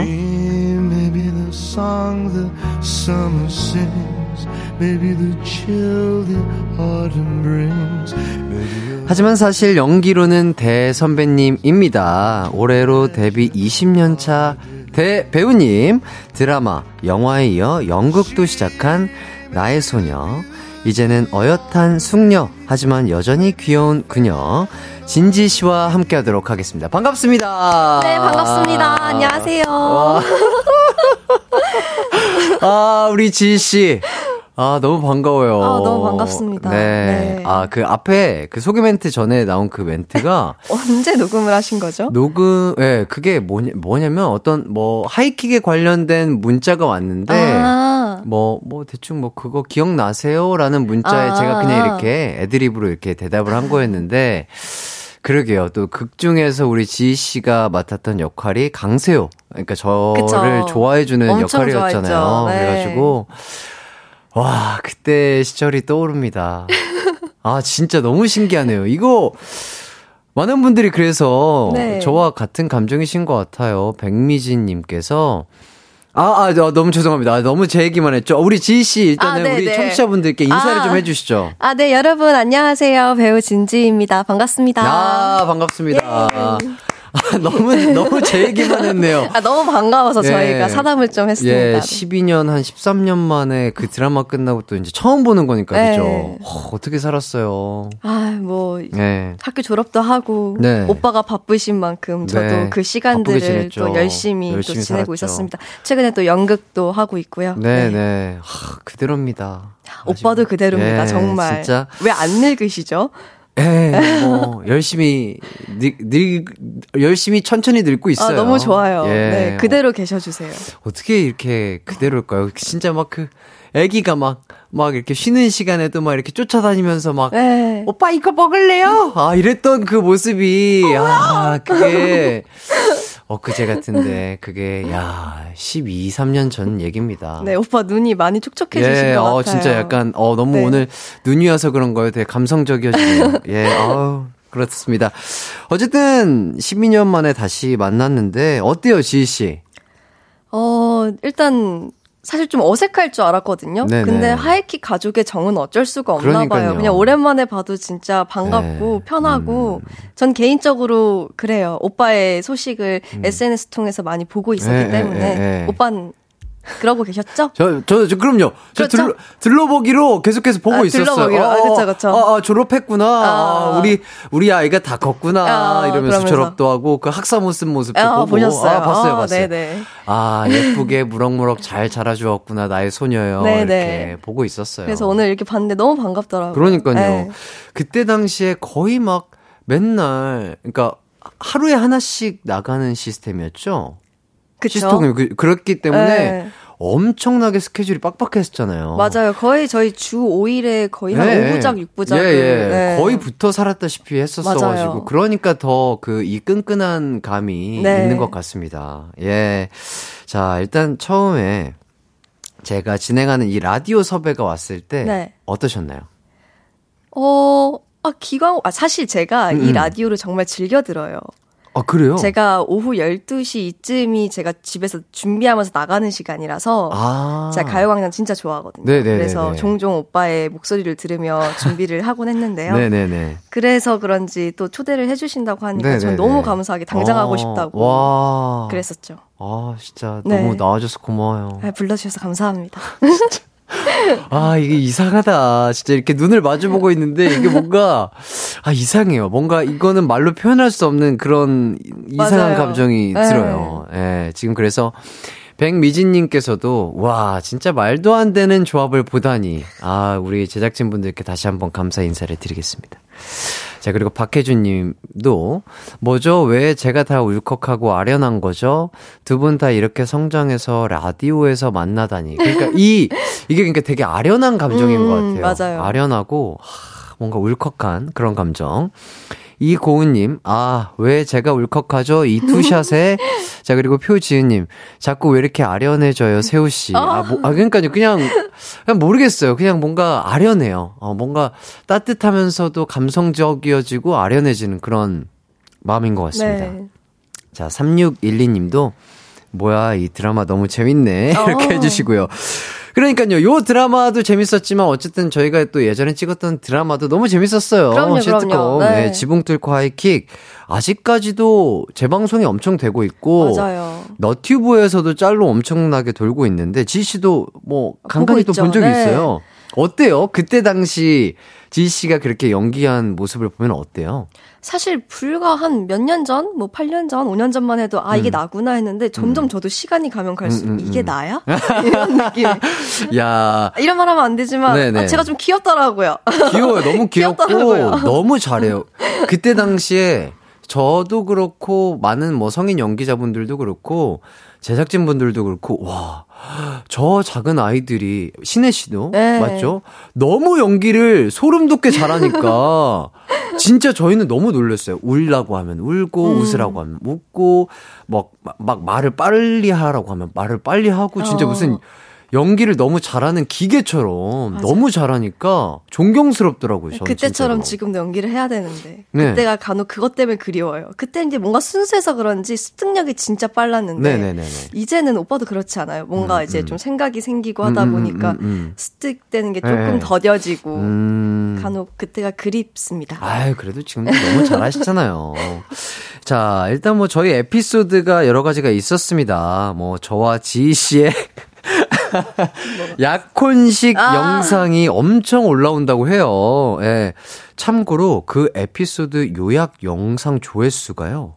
하지만 사실 연기로는 대선배님입니다. 올해로 데뷔 20년 차 대배우님, 드라마, 영화에 이어 연극도 시작한 나의 소녀. 이제는 어엿한 숙녀, 하지만 여전히 귀여운 그녀, 진지 씨와 함께 하도록 하겠습니다. 반갑습니다. 네, 반갑습니다. 안녕하세요. 와. (laughs) 아, 우리 지희 씨. 아, 너무 반가워요. 아, 너무 반갑습니다. 네. 네. 아, 그 앞에 그 소개 멘트 전에 나온 그 멘트가 (laughs) 언제 녹음을 하신 거죠? 녹음, 예, 네, 그게 뭐냐, 뭐냐면 어떤 뭐 하이킥에 관련된 문자가 왔는데, 아. 뭐, 뭐 대충 뭐 그거 기억나세요? 라는 문자에 아. 제가 그냥 이렇게 애드립으로 이렇게 대답을 한 거였는데, 그러게요. 또 극 중에서 우리 지희 씨가 맡았던 역할이 강세호. 그러니까 저를. 좋아해주는 역할이었잖아요. 네. 그래가지고 와 그때 시절이 떠오릅니다. (laughs) 아 진짜 너무 신기하네요. 이거 많은 분들이 그래서 네. 저와 같은 감정이신 것 같아요. 백미진님께서 아, 아, 저, 너무 죄송합니다. 아, 너무 제 얘기만 했죠. 우리 지희 씨 일단은 아, 네, 우리 네. 청취자분들께 인사를 아. 좀 해주시죠. 아, 네, 여러분, 안녕하세요. 배우 진지입니다. 반갑습니다. 아, 반갑습니다. 아, 너무, 너무 제 얘기만 했네요. 아, 너무 반가워서 예. 저희가 사담을 좀 했습니다. 예, 네. 12년, 한 13년 만에 그 드라마 끝나고 또 이제 처음 보는 거니까, 네. 그죠? 어, 어떻게 살았어요? 아, 뭐, 네. 학교 졸업도 하고, 네. 오빠가 바쁘신 만큼 저도 네. 그 시간들을. 또 열심히, 열심히 또 지내고 살았죠. 있었습니다. 최근에 또 연극도 하고 있고요. 네, 네. 하, 그대로입니다. 오빠도 그대로입니다, 예, 정말. 진짜. 왜 안 늙으시죠? 예, 뭐, 열심히, 늙, 늙, 열심히 천천히 늙고 아, 있어요. 너무 좋아요. 예. 네, 그대로 계셔 주세요. 어떻게 이렇게 그대로일까요? 진짜 막 그, 애기가 막, 막 이렇게 쉬는 시간에도 막 이렇게 쫓아다니면서 막, 네. 오빠 이거 먹을래요? 아, 이랬던 그 모습이, 아, 그게, (laughs) 엊그제 같은데, 그게, 야, 12, 3년 전 얘기입니다. 네, 오빠 눈이 많이 촉촉해지신 예, 것 어, 같아요. 진짜 약간, 어, 너무 네. 오늘 눈이 와서 그런 거예요. 되게 감성적이어지네요. (laughs) 예, 아우, 그렇습니다. 어쨌든, 12년 만에 다시 만났는데, 어때요, 지희 씨? 어, 일단 사실 좀 어색할 줄 알았거든요. 네네. 근데 하이킥 가족의 정은 어쩔 수가 없나 그러니까요. 봐요. 그냥 오랜만에 봐도 진짜 반갑고 네. 편하고 음. 전 개인적으로 그래요. 오빠의 소식을 SNS 통해서 많이 보고 있었기 예, 예, 때문에 예, 예. 오빠는 그러고 계셨죠? 저, 저, 저 그럼요. 저 그렇죠? 들러, 들러 보기로 계속해서 보고 아, 있었어요. 들러보기로. 아, 그쵸, 그쵸. 아, 아, 졸업했구나. 아, 아. 우리, 우리 아이가 다 컸구나. 아, 이러면서 그러면서. 졸업도 하고, 그 학사 모습 모습도 아, 보고. 보셨어요. 아, 봤어요, 아, 봤어요. 네네. 아, 예쁘게 무럭무럭 잘 자라주었구나. 나의 소녀요. 네네. 이렇게 보고 있었어요. 그래서 오늘 이렇게 봤는데 너무 반갑더라고요. 그러니까요. 네. 그때 당시에 거의 막 맨날, 그러니까 하루에 하나씩 나가는 시스템이었죠? 그쵸? 시스템이 그, 그렇기 때문에 네. 엄청나게 스케줄이 빡빡했었잖아요. 맞아요. 거의 저희 주 5일에 거의 한 네. 5부작, 6부작을. 예, 예. 거의 붙어 살았다시피 했었어가지고. 맞아요. 그러니까 더 그 이 끈끈한 감이 네. 있는 것 같습니다. 예. 자, 일단 처음에 제가 진행하는 이 라디오 섭외가 왔을 때 네. 어떠셨나요? 어, 아, 기광, 아, 사실 제가 음. 이 라디오를 정말 즐겨 들어요. 아, 그래요? 제가 오후 12시 이쯤이 제가 집에서 준비하면서 나가는 시간이라서 아. 제가 가요광장 진짜 좋아하거든요. 네네네네. 그래서 종종 오빠의 목소리를 들으며 준비를 하곤 했는데요. 네네네. 그래서 그런지 또 초대를 해주신다고 하니까 전. 너무 감사하게 당장 하고 어, 싶다고 와. 그랬었죠. 아, 진짜 네. 너무 나와줘서 고마워요. 아, 불러주셔서 감사합니다. (laughs) (laughs) 아, 이게 이상하다. 진짜 이렇게 눈을 마주보고 있는데 이게 뭔가, 아, 이상해요. 뭔가 이거는 말로 표현할 수 없는 그런 이상한 맞아요. 감정이 네. 들어요. 예, 지금 그래서 백미진님께서도, 와, 진짜 말도 안 되는 조합을 보다니. 아, 우리 제작진분들께 다시 한번 감사 인사를 드리겠습니다. 자, 그리고 박혜준 님도, 뭐죠? 왜 제가 다 울컥하고 아련한 거죠? 두 분 다 이렇게 성장해서 라디오에서 만나다니. 그러니까 이, 이게 그러니까 되게 아련한 감정인 음, 것 같아요. 맞아요. 아련하고, 하, 뭔가 울컥한 그런 감정. 이고은님, 아, 왜 제가 울컥하죠? 이 투샷에. (laughs) 자, 그리고 표지은님, 자꾸 왜 이렇게 아련해져요, 세우씨. 아, 뭐, 아, 그러니까요. 그냥, 그냥 모르겠어요. 그냥 뭔가 아련해요. 어, 뭔가 따뜻하면서도 감성적이어지고 아련해지는 그런 마음인 것 같습니다. 네. 자, 3612님도, 뭐야, 이 드라마 너무 재밌네. (laughs) 이렇게 어. 해주시고요. 그러니까요, 요 드라마도 재밌었지만, 어쨌든 저희가 또 예전에 찍었던 드라마도 너무 재밌었어요. 그럼요, 시트콤. 네. 네, 지붕 뚫고 하이킥. 아직까지도 재방송이 엄청 되고 있고. 맞아요. 너튜브에서도 짤로 엄청나게 돌고 있는데, 지씨도 뭐, 간간히 또. 본 적이 네. 있어요. 어때요? 그때 당시 지씨가 그렇게 연기한 모습을 보면 어때요? 사실 불과 한 몇 년 전, 뭐 8년 전, 5년 전만 해도 아 이게 나구나 했는데 점점 저도 시간이 가면 갈수록 음, 음, 이게 음. 나야? (laughs) 이런 느낌. 야, 이런 말 하면 안 되지만 네네. 아, 제가 좀 귀엽더라고요. 귀여워요. 너무 귀엽고. 너무 잘해요. 그때 당시에 저도 그렇고 많은 뭐 성인 연기자분들도 그렇고 제작진 분들도 그렇고 와. 저 작은 아이들이 신혜 씨도 네. 맞죠? 너무 연기를 소름 돋게 잘하니까 (laughs) 진짜 저희는 너무 놀랐어요. 울라고 하면 울고, 음. 웃으라고 하면 웃고, 막, 막, 막 말을 빨리 하라고 하면 말을 빨리 하고, 진짜 어. 무슨 연기를 너무 잘하는 기계처럼 맞아요. 너무 잘하니까 존경스럽더라고요. 저는 그때처럼. 지금도 연기를 해야 되는데 네. 그때가 간혹 그것 때문에 그리워요. 그때 이제 뭔가 순수해서 그런지 습득력이 진짜 빨랐는데 네네네네. 이제는 오빠도 그렇지 않아요. 뭔가 음, 이제 음. 좀 생각이 생기고 하다 음, 음, 보니까 음, 음. 습득되는 게 조금 네. 더뎌지고 음. 간혹 그때가 그립습니다. 아유, 그래도 지금도 너무 잘하시잖아요. (laughs) 자, 일단 뭐 저희 에피소드가 여러 가지가 있었습니다. 뭐 저와 지희 씨의 (laughs) 약혼식 아. 영상이 엄청 올라온다고 해요. 예. 참고로 그 에피소드 요약 영상 조회수가요.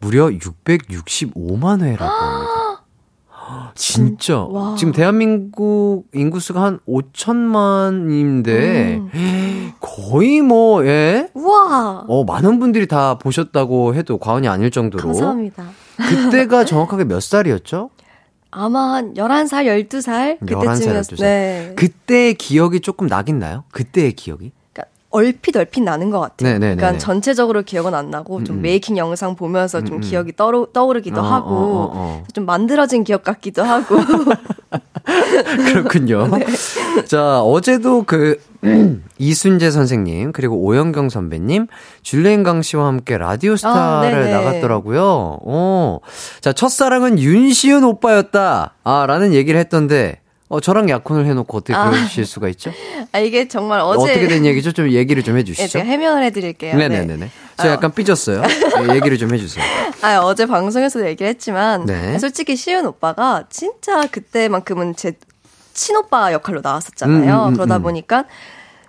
무려 665만 회라고 합니다. (gasps) 진짜. 와. 지금 대한민국 인구수가 한 5천만인데, 음. (gasps) 거의 뭐, 예? 우와. 어, 많은 분들이 다 보셨다고 해도 과언이 아닐 정도로. 감사합니다. 그때가 정확하게 몇 살이었죠? 아마 한 11살, 12살 11살, 그때쯤이었어요. 12살. 네. 그때의 기억이 조금 나긴 나요? 그때의 기억이? 얼핏 얼핏 나는 것 같아요. 네네네네. 그러니까 전체적으로 기억은 안 나고 좀 음, 음. 메이킹 영상 보면서 좀 음, 음. 기억이 떠오르, 떠오르기도 어, 하고 어, 어, 어. 좀 만들어진 기억 같기도 하고 (laughs) 그렇군요. (laughs) 네. 자, 어제도 그, (clears throat) 이순재 선생님, 그리고 오영경 선배님, 줄리엔강 씨와 함께 라디오 스타를 아. 나갔더라고요. 어. 자, 첫사랑은 윤시은 오빠였다. 아, 라는 얘기를 했던데, 어, 저랑 약혼을 해놓고 어떻게 아. 그러실 수가 있죠? 아 이게 정말 어제 어떻게 된 얘기죠? 좀 얘기를 좀 예, 해주시죠. 제가 해명을 해드릴게요. 네네네네. 네. 저 아, 약간 삐졌어요. 네, 얘기를 좀 해주세요. (laughs) 아 어제 방송에서도 얘기를 했지만 네. 솔직히 시은 오빠가 진짜 그때만큼은 제 친오빠 역할로 나왔었잖아요. 음, 음, 음, 그러다 음. 보니까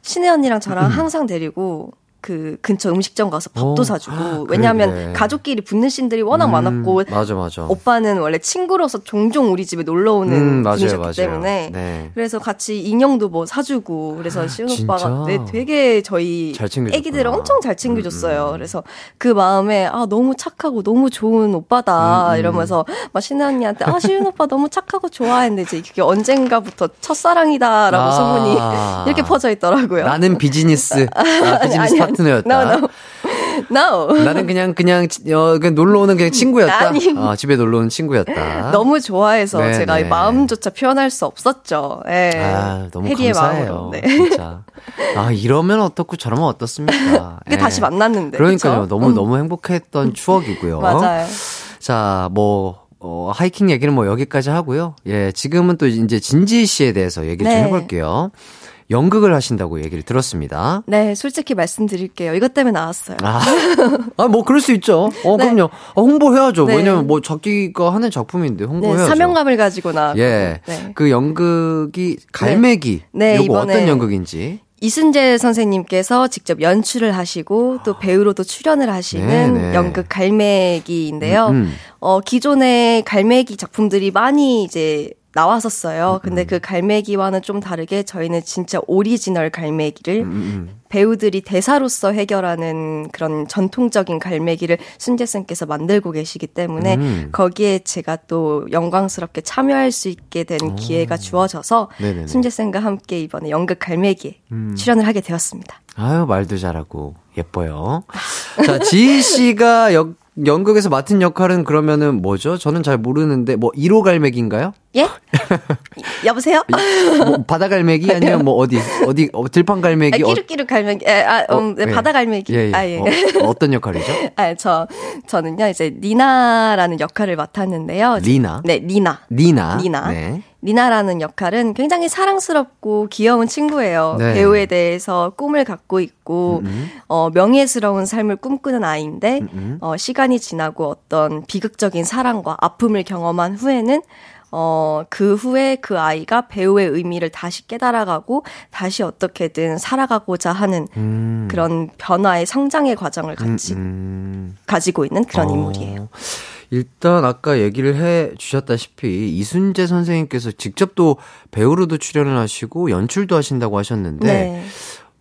신혜 언니랑 저랑 항상 데리고 그 근처 음식점 가서 밥도 어, 사주고 그래, 왜냐하면 그래. 가족끼리 붙는 씬들이 워낙 음, 많았고 맞아, 맞아. 오빠는 원래 친구로서 종종 우리 집에 놀러 오는 음, 맞아요, 분이셨기 맞아요. 때문에 네. 그래서 같이 인형도 뭐 사주고 그래서 시은 진짜? 오빠가 네, 되게 저희. 애기들을 엄청 잘 챙겨줬어요. 음, 음. 그래서 그 마음에 아 너무 착하고 너무 좋은 오빠다 음, 음. 이러면서 막 신혜 언니한테 아 시은 오빠 너무 착하고 좋아했는데 이제 그게 언젠가부터 첫사랑이다라고 아. 소문이 이렇게 퍼져 있더라고요. 나는 비즈니스, (laughs) 아, 비즈니스 아니, 아니. 파트너였다. No, no. No. 나는 그냥 그냥 치- 어, 그냥 놀러 오는 그냥 친구였다. 아니. 어, 집에 놀러 오는 친구였다. 너무 좋아해서 네, 제가 이 네. 마음조차 표현할 수 없었죠. 예. 아, 너무 해리의 감사해요. 마음으로. 네. 진짜. 아, 이러면 어떻고 저러면 어떻습니까? (laughs) 그게 예. 다시 만났는데. 그러니까요. 그쵸? 너무 음. 너무 행복했던 (laughs) 추억이고요. 맞아요. 자, 뭐 어, 하이킹 얘기는 뭐 여기까지 하고요. 예, 지금은 또 이제 진지 씨에 대해서 얘기 좀 네. 해볼게요. 연극을 하신다고 얘기를 들었습니다. 네, 솔직히 말씀드릴게요. 이것 때문에 나왔어요. 아, 아, 뭐, 그럴 수 있죠. 어, 네. 그럼요. 어, 홍보해야죠. 네. 왜냐면 뭐, 자기가 하는 작품인데 네, 홍보해야죠. 사명감을 가지고 나왔고. 예. 네. 그 연극이 갈매기. 네, 요거 이번에 어떤 연극인지. 이순재 선생님께서 직접 연출을 하시고 또 배우로도 출연을 하시는 네, 네. 연극 갈매기인데요. 음, 음. 어, 기존의 갈매기 작품들이 많이 이제 나왔었어요. 음, 근데 그 갈매기와는 좀 다르게 저희는 진짜 오리지널 갈매기를 음, 음. 배우들이 대사로서 해결하는 그런 전통적인 갈매기를 순재쌤께서 만들고 계시기 때문에 음. 거기에 제가 또 영광스럽게 참여할 수 있게 된 기회가 주어져서 네네네. 순재쌤과 함께 이번에 연극 갈매기에 음. 출연을 하게 되었습니다. 아유, 말도 잘하고, 예뻐요. 자, 지희 씨가 역, 연극에서 맡은 역할은 그러면은 뭐죠? 저는 잘 모르는데, 뭐, 1호 갈매기인가요? 예? (laughs) 여보세요? 뭐, 바다 갈매기? 아니면 뭐, 어디, 어디, 어, 들판 아, 갈매기? 어, 끼룩끼룩 갈매기, 에, 아, 음, 네, 예. 바다 갈매기. 예, 예. 아, 예. 어, 어떤 역할이죠? (laughs) 아, 저, 저는요, 이제, 니나라는 역할을 맡았는데요. 리나? 네, 니나. 니나. 니나. 네. 니나라는 역할은 굉장히 사랑스럽고 귀여운 친구예요. 네. 배우에 대해서 꿈을 갖고 있고, 음, 어, 명예스러운 삶을 꿈꾸는 아이인데, 음. 어, 시간이 지나고 어떤 비극적인 사랑과 아픔을 경험한 후에는, 어, 그 후에 그 아이가 배우의 의미를 다시 깨달아가고, 다시 어떻게든 살아가고자 하는 음. 그런 변화의 성장의 과정을 같이 음. 가지고 있는 그런 어, 인물이에요. 일단 아까 얘기를 해 주셨다시피 이순재 선생님께서 직접 또 배우로도 출연을 하시고 연출도 하신다고 하셨는데 네.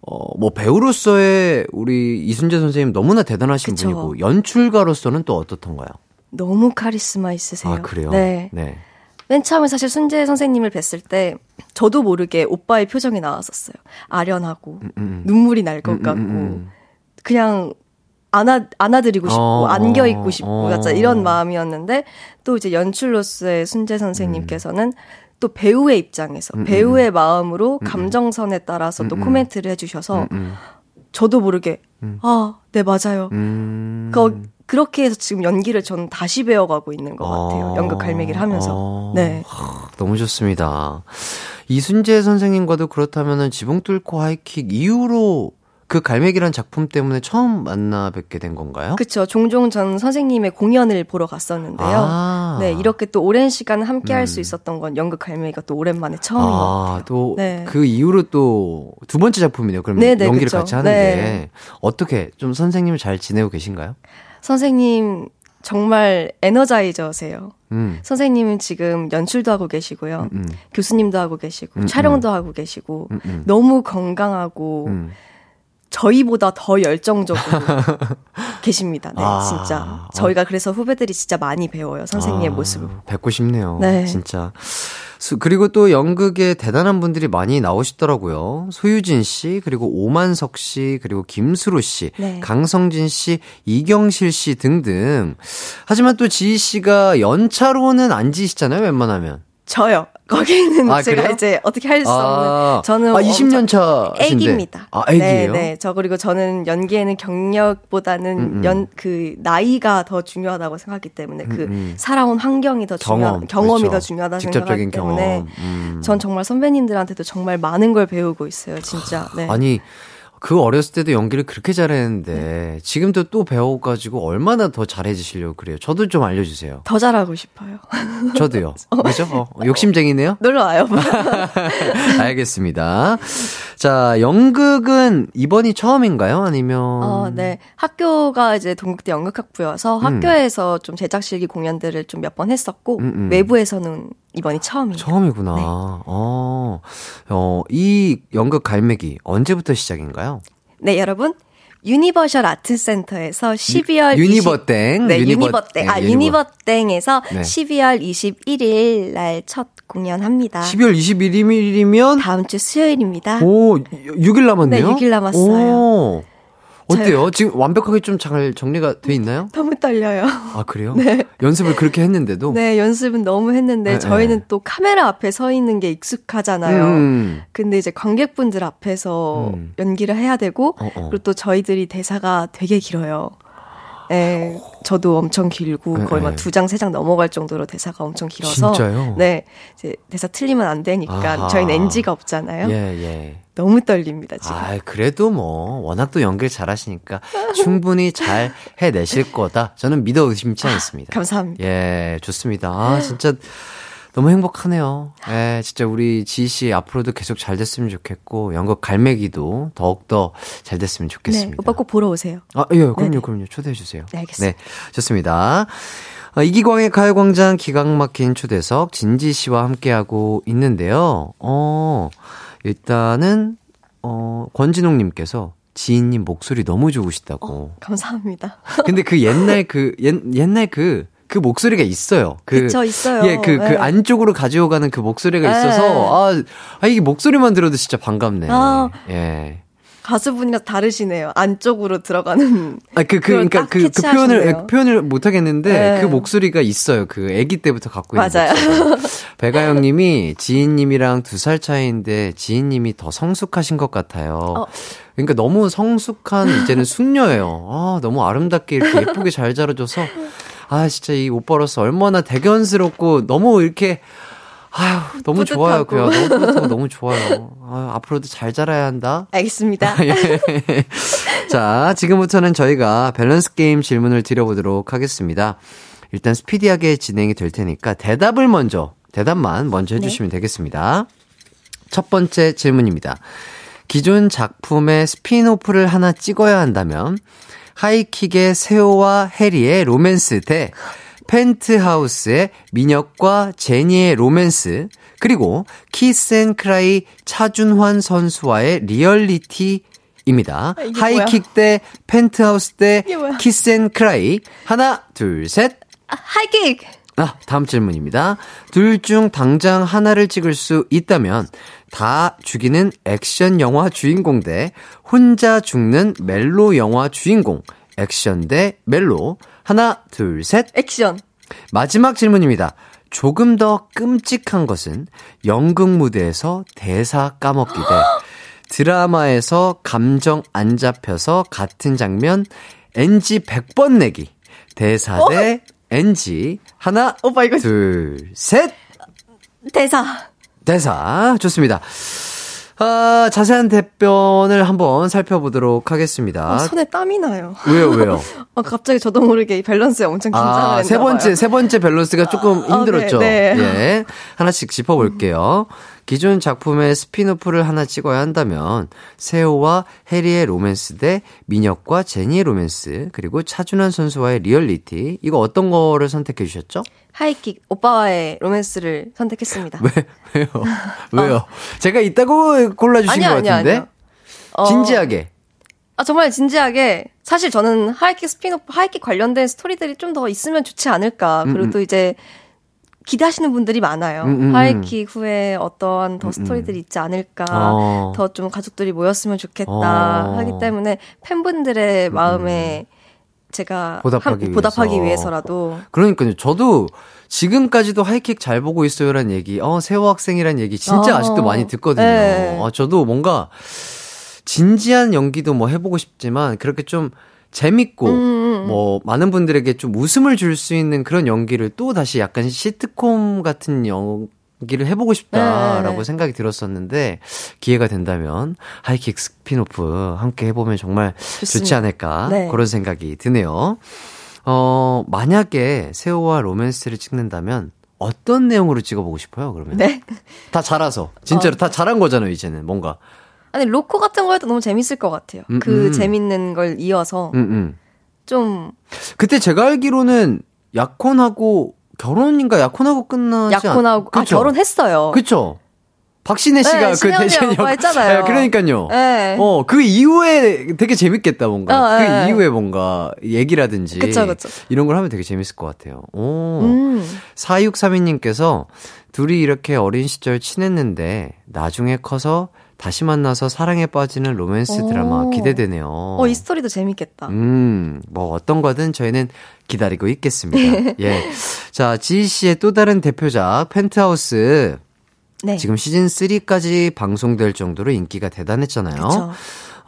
어, 뭐 배우로서의 우리 이순재 선생님 너무나 대단하신 그쵸. 분이고 연출가로서는 또 어떻던가요? 너무 카리스마 있으세요. 아, 그래요? 네. 네. 맨 처음에 사실 순재 선생님을 뵀을 때 저도 모르게 오빠의 표정이 나왔었어요. 아련하고 음. 눈물이 날것 음, 음, 같고 음. 그냥 안아 안아드리고 싶고 어, 안겨 있고 싶고 어. 약간 이런 마음이었는데 또 이제 연출로서의 순재 선생님께서는 또 배우의 입장에서 음, 배우의 마음으로 감정선에 따라서 또 코멘트를 해주셔서 음, 저도 모르게 아 네 맞아요. 음. 그, 그렇게 해서 지금 연기를 저는 다시 배워가고 있는 것 같아요. 어. 연극 갈매기를 하면서. 어. 네. 너무 좋습니다. 이순재 선생님과도 그렇다면은 지붕 뚫고 하이킥 이후로 그 갈매기란 작품 때문에 처음 만나 뵙게 된 건가요? 그쵸. 종종 전 선생님의 공연을 보러 갔었는데요. 아. 네, 이렇게 또 오랜 시간 함께 할수 있었던 건 연극 갈매기가 또 오랜만에 처음인 것 같아요. 아, 또, 네. 그 이후로 또 두 번째 작품이네요. 그러면 네, 네, 연기를 그쵸. 같이 하는데. 네. 어떻게, 좀 선생님을 잘 지내고 계신가요? 선생님, 정말 에너자이저세요. 음. 선생님은 지금 연출도 하고 계시고요. 음, 교수님도 하고 계시고, 음, 촬영도 하고 계시고, 음, 음. 너무 건강하고, 음. 저희보다 더 열정적으로 (laughs) 계십니다. 네, 아, 진짜. 어. 저희가 그래서 후배들이 진짜 많이 배워요. 선생님의 아, 모습을. 뵙고 싶네요. 네. 진짜. 수- 그리고 또 연극에 대단한 분들이 많이 나오시더라고요. 소유진 씨, 그리고 오만석 씨, 그리고 김수로 씨, 네. 강성진 씨, 이경실 씨 등등. 하지만 또 지희 씨가 연차로는 안 지시잖아요, 웬만하면. 저요. 거기는 아, 제가 그래요? 이제 어떻게 할 수 없는. 저는 아, 20년 차신데. 애기입니다. 아, 애기예요? 네, 네. 저 그리고 저는 연기에는 경력보다는 음, 음. 연그 나이가 더 중요하다고 생각하기 때문에 그 음, 음. 살아온 환경이 더 중요 경험, 경험이 그렇죠. 더 중요하다 직접적인 생각하기 때문에 경험. 음. 전 정말 선배님들한테도 정말 많은 걸 배우고 있어요, 진짜. 네. 아니 그 어렸을 때도 연기를 그렇게 잘했는데 지금도 또 배워가지고 얼마나 더 잘해지시려고 그래요. 저도 좀 알려주세요. 더 잘하고 싶어요. (laughs) 저도요. (laughs) 그죠? 어, 욕심쟁이네요. 놀러 와요. (laughs) 알겠습니다. 자, 연극은 이번이 처음인가요? 아니면 어, 네. 학교가 이제 동국대 연극학부여서 학교에서 좀 제작실기 공연들을 좀 몇 번 했었고 음, 음. 외부에서는 이번이 처음이에요. 처음이구나. 네. 어, 어, 이 연극 갈매기 언제부터 시작인가요? 네, 여러분. 유니버셜 아트 센터에서 12월 유니버땡. 네, 유니버- 유니버땡. 아, 네, 유니버땡에서 네. 12월 21일 날 첫 공연합니다. 12월 21일이면 다음 주 수요일입니다. 오, 6일 남았네요. 네, 6일 남았어요. 오, 어때요? 지금 완벽하게 좀 잘 정리가 돼 있나요? 너무 떨려요. 아, 그래요? (laughs) 연습을 그렇게 했는데도? 네, 연습은 너무 했는데 네, 저희는 네. 또 카메라 앞에 서 있는 게 익숙하잖아요. 음. 근데 이제 관객분들 앞에서 음. 연기를 해야 되고 어, 어. 그리고 또 저희들이 대사가 되게 길어요. 예, 저도 엄청 길고 네, 거의 네. 막두 장 세 장 넘어갈 정도로 대사가 엄청 길어서 진짜요? 네, 이제 대사 틀리면 안 되니까 아하. 저희는 NG가 없잖아요. 예, 예. 너무 떨립니다 지금. 아, 그래도 뭐, 워낙 또 연기를 잘하시니까 충분히 잘 해내실 거다. 저는 믿어 의심치 않습니다. 감사합니다. 예, 좋습니다. 아, 진짜 너무 행복하네요. 예, 진짜 우리 지희 앞으로도 계속 잘 됐으면 좋겠고, 연극 갈매기도 더욱더 잘 됐으면 네, 좋겠습니다. 오빠 꼭 보러 오세요. 아, 예, 그럼요, 네네. 그럼요. 초대해주세요. 네, 알겠습니다. 네, 좋습니다. 어, 이기광의 가요광장 기각 막힌 초대석 진지 씨와 함께하고 있는데요. 어, 일단은, 어, 권진홍 님께서 지인님 목소리 너무 좋으시다고. 감사합니다. (laughs) 근데 그 옛날 그, 옛, 옛날 그, 그 목소리가 있어요. 그, 그쵸, 있어요. 예, 그, 그 네. 안쪽으로 가져가는 그 목소리가 네. 있어서, 아, 아, 이게 목소리만 들어도 진짜 반갑네. 아. 예. 가수분이랑 다르시네요. 안쪽으로 들어가는. 아, 그, 그, 그니까 딱 그, 그 표현을, 캐치하시네요. 표현을 못 하겠는데, 네. 그 목소리가 있어요. 그 아기 때부터 갖고 있는 맞아요. (laughs) 배가영 님이 지인님이랑 두 살 차이인데, 지인님이 더 성숙하신 것 같아요. 어. 그러니까 너무 성숙한 이제는 숙녀예요. 아, 너무 아름답게 이렇게 예쁘게 잘 자라줘서, 아, 진짜 이 오빠로서 얼마나 대견스럽고, 너무 이렇게, 아휴, 너무 좋아요. 그요. 너무 뿌듯하고 너무 좋아요. 아, 앞으로도 잘 자라야 한다. 알겠습니다. (laughs) 예. 자, 지금부터는 저희가 밸런스 게임 질문을 드려보도록 하겠습니다. 일단 스피디하게 진행이 될 테니까 대답을 먼저, 대답만 먼저 해주시면 되겠습니다. 첫 번째 질문입니다. 기존 작품의 spin-off를 하나 찍어야 한다면, 하이킥의 세호와 해리의 로맨스 대 펜트하우스의 민혁과 제니의 로맨스, 그리고 키스앤크라이 차준환 선수와의 리얼리티 입니다. 아, 이게 하이킥 대 펜트하우스 뭐야? 키스앤크라이. 하나, 둘, 셋. 아, 하이킥! 아, 다음 질문입니다. 둘 중 당장 하나를 찍을 수 있다면 다 죽이는 액션 영화 주인공 대 혼자 죽는 멜로 영화 주인공. 액션 대 멜로. 하나, 둘, 셋. 액션. 마지막 질문입니다. 조금 더 끔찍한 것은 연극 무대에서 대사 까먹기 대 (gasps) 드라마에서 감정 안 잡혀서 같은 장면 NG 100번 내기. 대사 대 NG. 하나, 오빠 이거 둘, 셋. 대사. 대사. 좋습니다. 아, 자세한 답변을 한번 살펴보도록 하겠습니다. 아, 손에 땀이 나요. 왜요, 왜요? 아, (laughs) 갑자기 저도 모르게 이 밸런스에 엄청 긴장을 아, 세 번째, 봐요. 세 번째 밸런스가 조금 아, 힘들었죠. 네, 네. 예. 하나씩 짚어볼게요. 기존 작품의 spin-off를 하나 찍어야 한다면, 세호와 해리의 로맨스 대 민혁과 제니의 로맨스, 그리고 차준환 선수와의 리얼리티. 이거 어떤 거를 선택해 주셨죠? 하이킥 오빠와의 로맨스를 선택했습니다. (laughs) 왜, 왜요? 왜요? 제가 있다고 골라 주신 아니요, 것 아니요, 같은데? 아니요. 어, 진지하게. 아, 정말 진지하게. 사실 저는 하이킥 스피노프, 하이킥 관련된 스토리들이 좀 더 있으면 좋지 않을까. 음, 그리고 음. 또 이제 기대하시는 분들이 많아요. 음, 음, 음. 하이킥 후에 어떠한 더 음, 음. 스토리들이 있지 않을까. 어. 더좀 가족들이 모였으면 좋겠다. 어. 음, 하기 때문에 팬분들의 마음에 제가 보답하기 한- 보답하기 위해서. 위해서라도 그러니까요. 저도 지금까지도 하이킥 잘 보고 있어요란 얘기, 어, 세호 학생이란 얘기 진짜 어. 아직도 많이 듣거든요. 네. 아, 저도 뭔가 진지한 연기도 뭐 해보고 싶지만 그렇게 좀 재밌고 음, 뭐 많은 분들에게 좀 웃음을 줄 수 있는 그런 연기를 또 다시 약간 시트콤 같은 연기를 해보고 싶다라고 네. 생각이 들었었는데 기회가 된다면 하이킥 스피노프 함께 해보면 정말 좋지 좋습니다. 않을까 네. 그런 생각이 드네요. 어 만약에 세호와 로맨스를 찍는다면 어떤 내용으로 찍어보고 싶어요? 그러면 네. 다 잘라서 진짜로 어. 다 잘한 거잖아요 이제는 뭔가 아니 로코 같은 거 해도 너무 재밌을 것 같아요. 음, 그 음. 재밌는 걸 이어서 음, 음. 좀 그때 제가 알기로는 약혼하고 결혼인가 약혼하고 끝나지 약혼하고 아 그쵸? 결혼했어요. 그쵸? 박신혜 씨가 네, 그 대신 오빠 했잖아요. 네, 그러니까요. 네. 어, 그 이후에 되게 재밌겠다, 뭔가. 어, 그 네. 이후에 뭔가 얘기라든지. 그쵸, 그쵸. 이런 걸 하면 되게 재밌을 것 같아요. 오. 음. 4632님께서 둘이 이렇게 어린 시절 친했는데 나중에 커서 다시 만나서 사랑에 빠지는 로맨스 오. 드라마 기대되네요. 어, 이 스토리도 재밌겠다. 음, 뭐 어떤 거든 저희는 기다리고 있겠습니다. (laughs) 예. 자, 지희 씨의 또 다른 대표작 펜트하우스 네. 지금 시즌 3까지 방송될 정도로 인기가 대단했잖아요. 그쵸.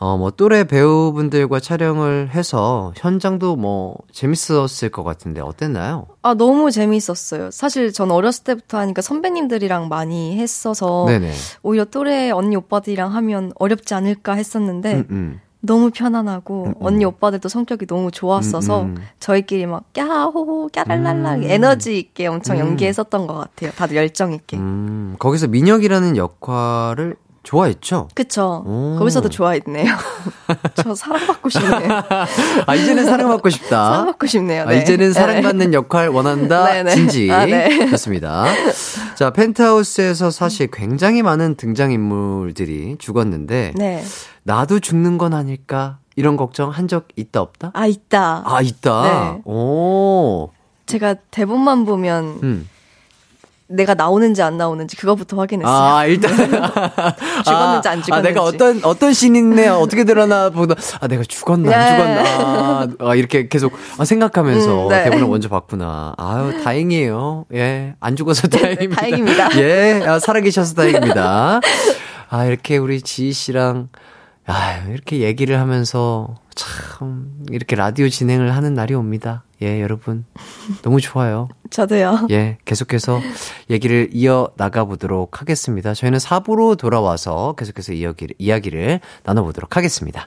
어, 뭐 또래 배우분들과 촬영을 해서 현장도 뭐 재밌었을 것 같은데 어땠나요? 아, 너무 재밌었어요. 사실 전 어렸을 때부터 하니까 선배님들이랑 많이 했어서 네네. 오히려 또래 언니 오빠들이랑 하면 어렵지 않을까 했었는데 음, 음. 너무 편안하고 음, 음. 언니 오빠들도 성격이 너무 좋았어서 음, 음. 저희끼리 막 깨랄랄라 음. 에너지 있게 엄청 음. 연기했었던 것 같아요. 다들 열정 있게. 음, 거기서 민혁이라는 역할을 좋아했죠? 그쵸. 오. 거기서도 좋아했네요. (laughs) 저 사랑받고 싶네요. (laughs) 아, 이제는 사랑받고 싶다. 사랑받고 싶네요. 아, 네. 이제는 네. 사랑받는 역할 원한다. 네, 네. 진지. 아, 네. 좋습니다. 자, 펜트하우스에서 사실 굉장히 많은 등장인물들이 죽었는데, 네. 나도 죽는 건 아닐까? 이런 걱정 한 적 있다, 없다? 아, 있다. 아, 있다. 네. 오. 제가 대본만 보면 음. 내가 나오는지 안 나오는지 그거부터 확인했어요. 아, 일단. (laughs) 죽었는지 안 죽었는지. 아, 내가 어떤, 어떤 씬이네, 어떻게 드러나 보다, 아, 내가 죽었나, 안 네. 죽었나. 아, 이렇게 계속 아, 생각하면서 음, 네. 대본을 먼저 봤구나. 아유, 다행이에요. 예. 안 죽어서 다행입니다. 다행입니다. 예. 아, 살아계셔서 다행입니다. 아, 이렇게 우리 지희 씨랑, 아, 이렇게 얘기를 하면서 참, 이렇게 라디오 진행을 하는 날이 옵니다. 예, 여러분. 너무 좋아요. (laughs) 저도요. 예, 계속해서 얘기를 이어 나가 보도록 하겠습니다. 저희는 4부로 돌아와서 계속해서 이야기를, 이야기를 나눠 보도록 하겠습니다.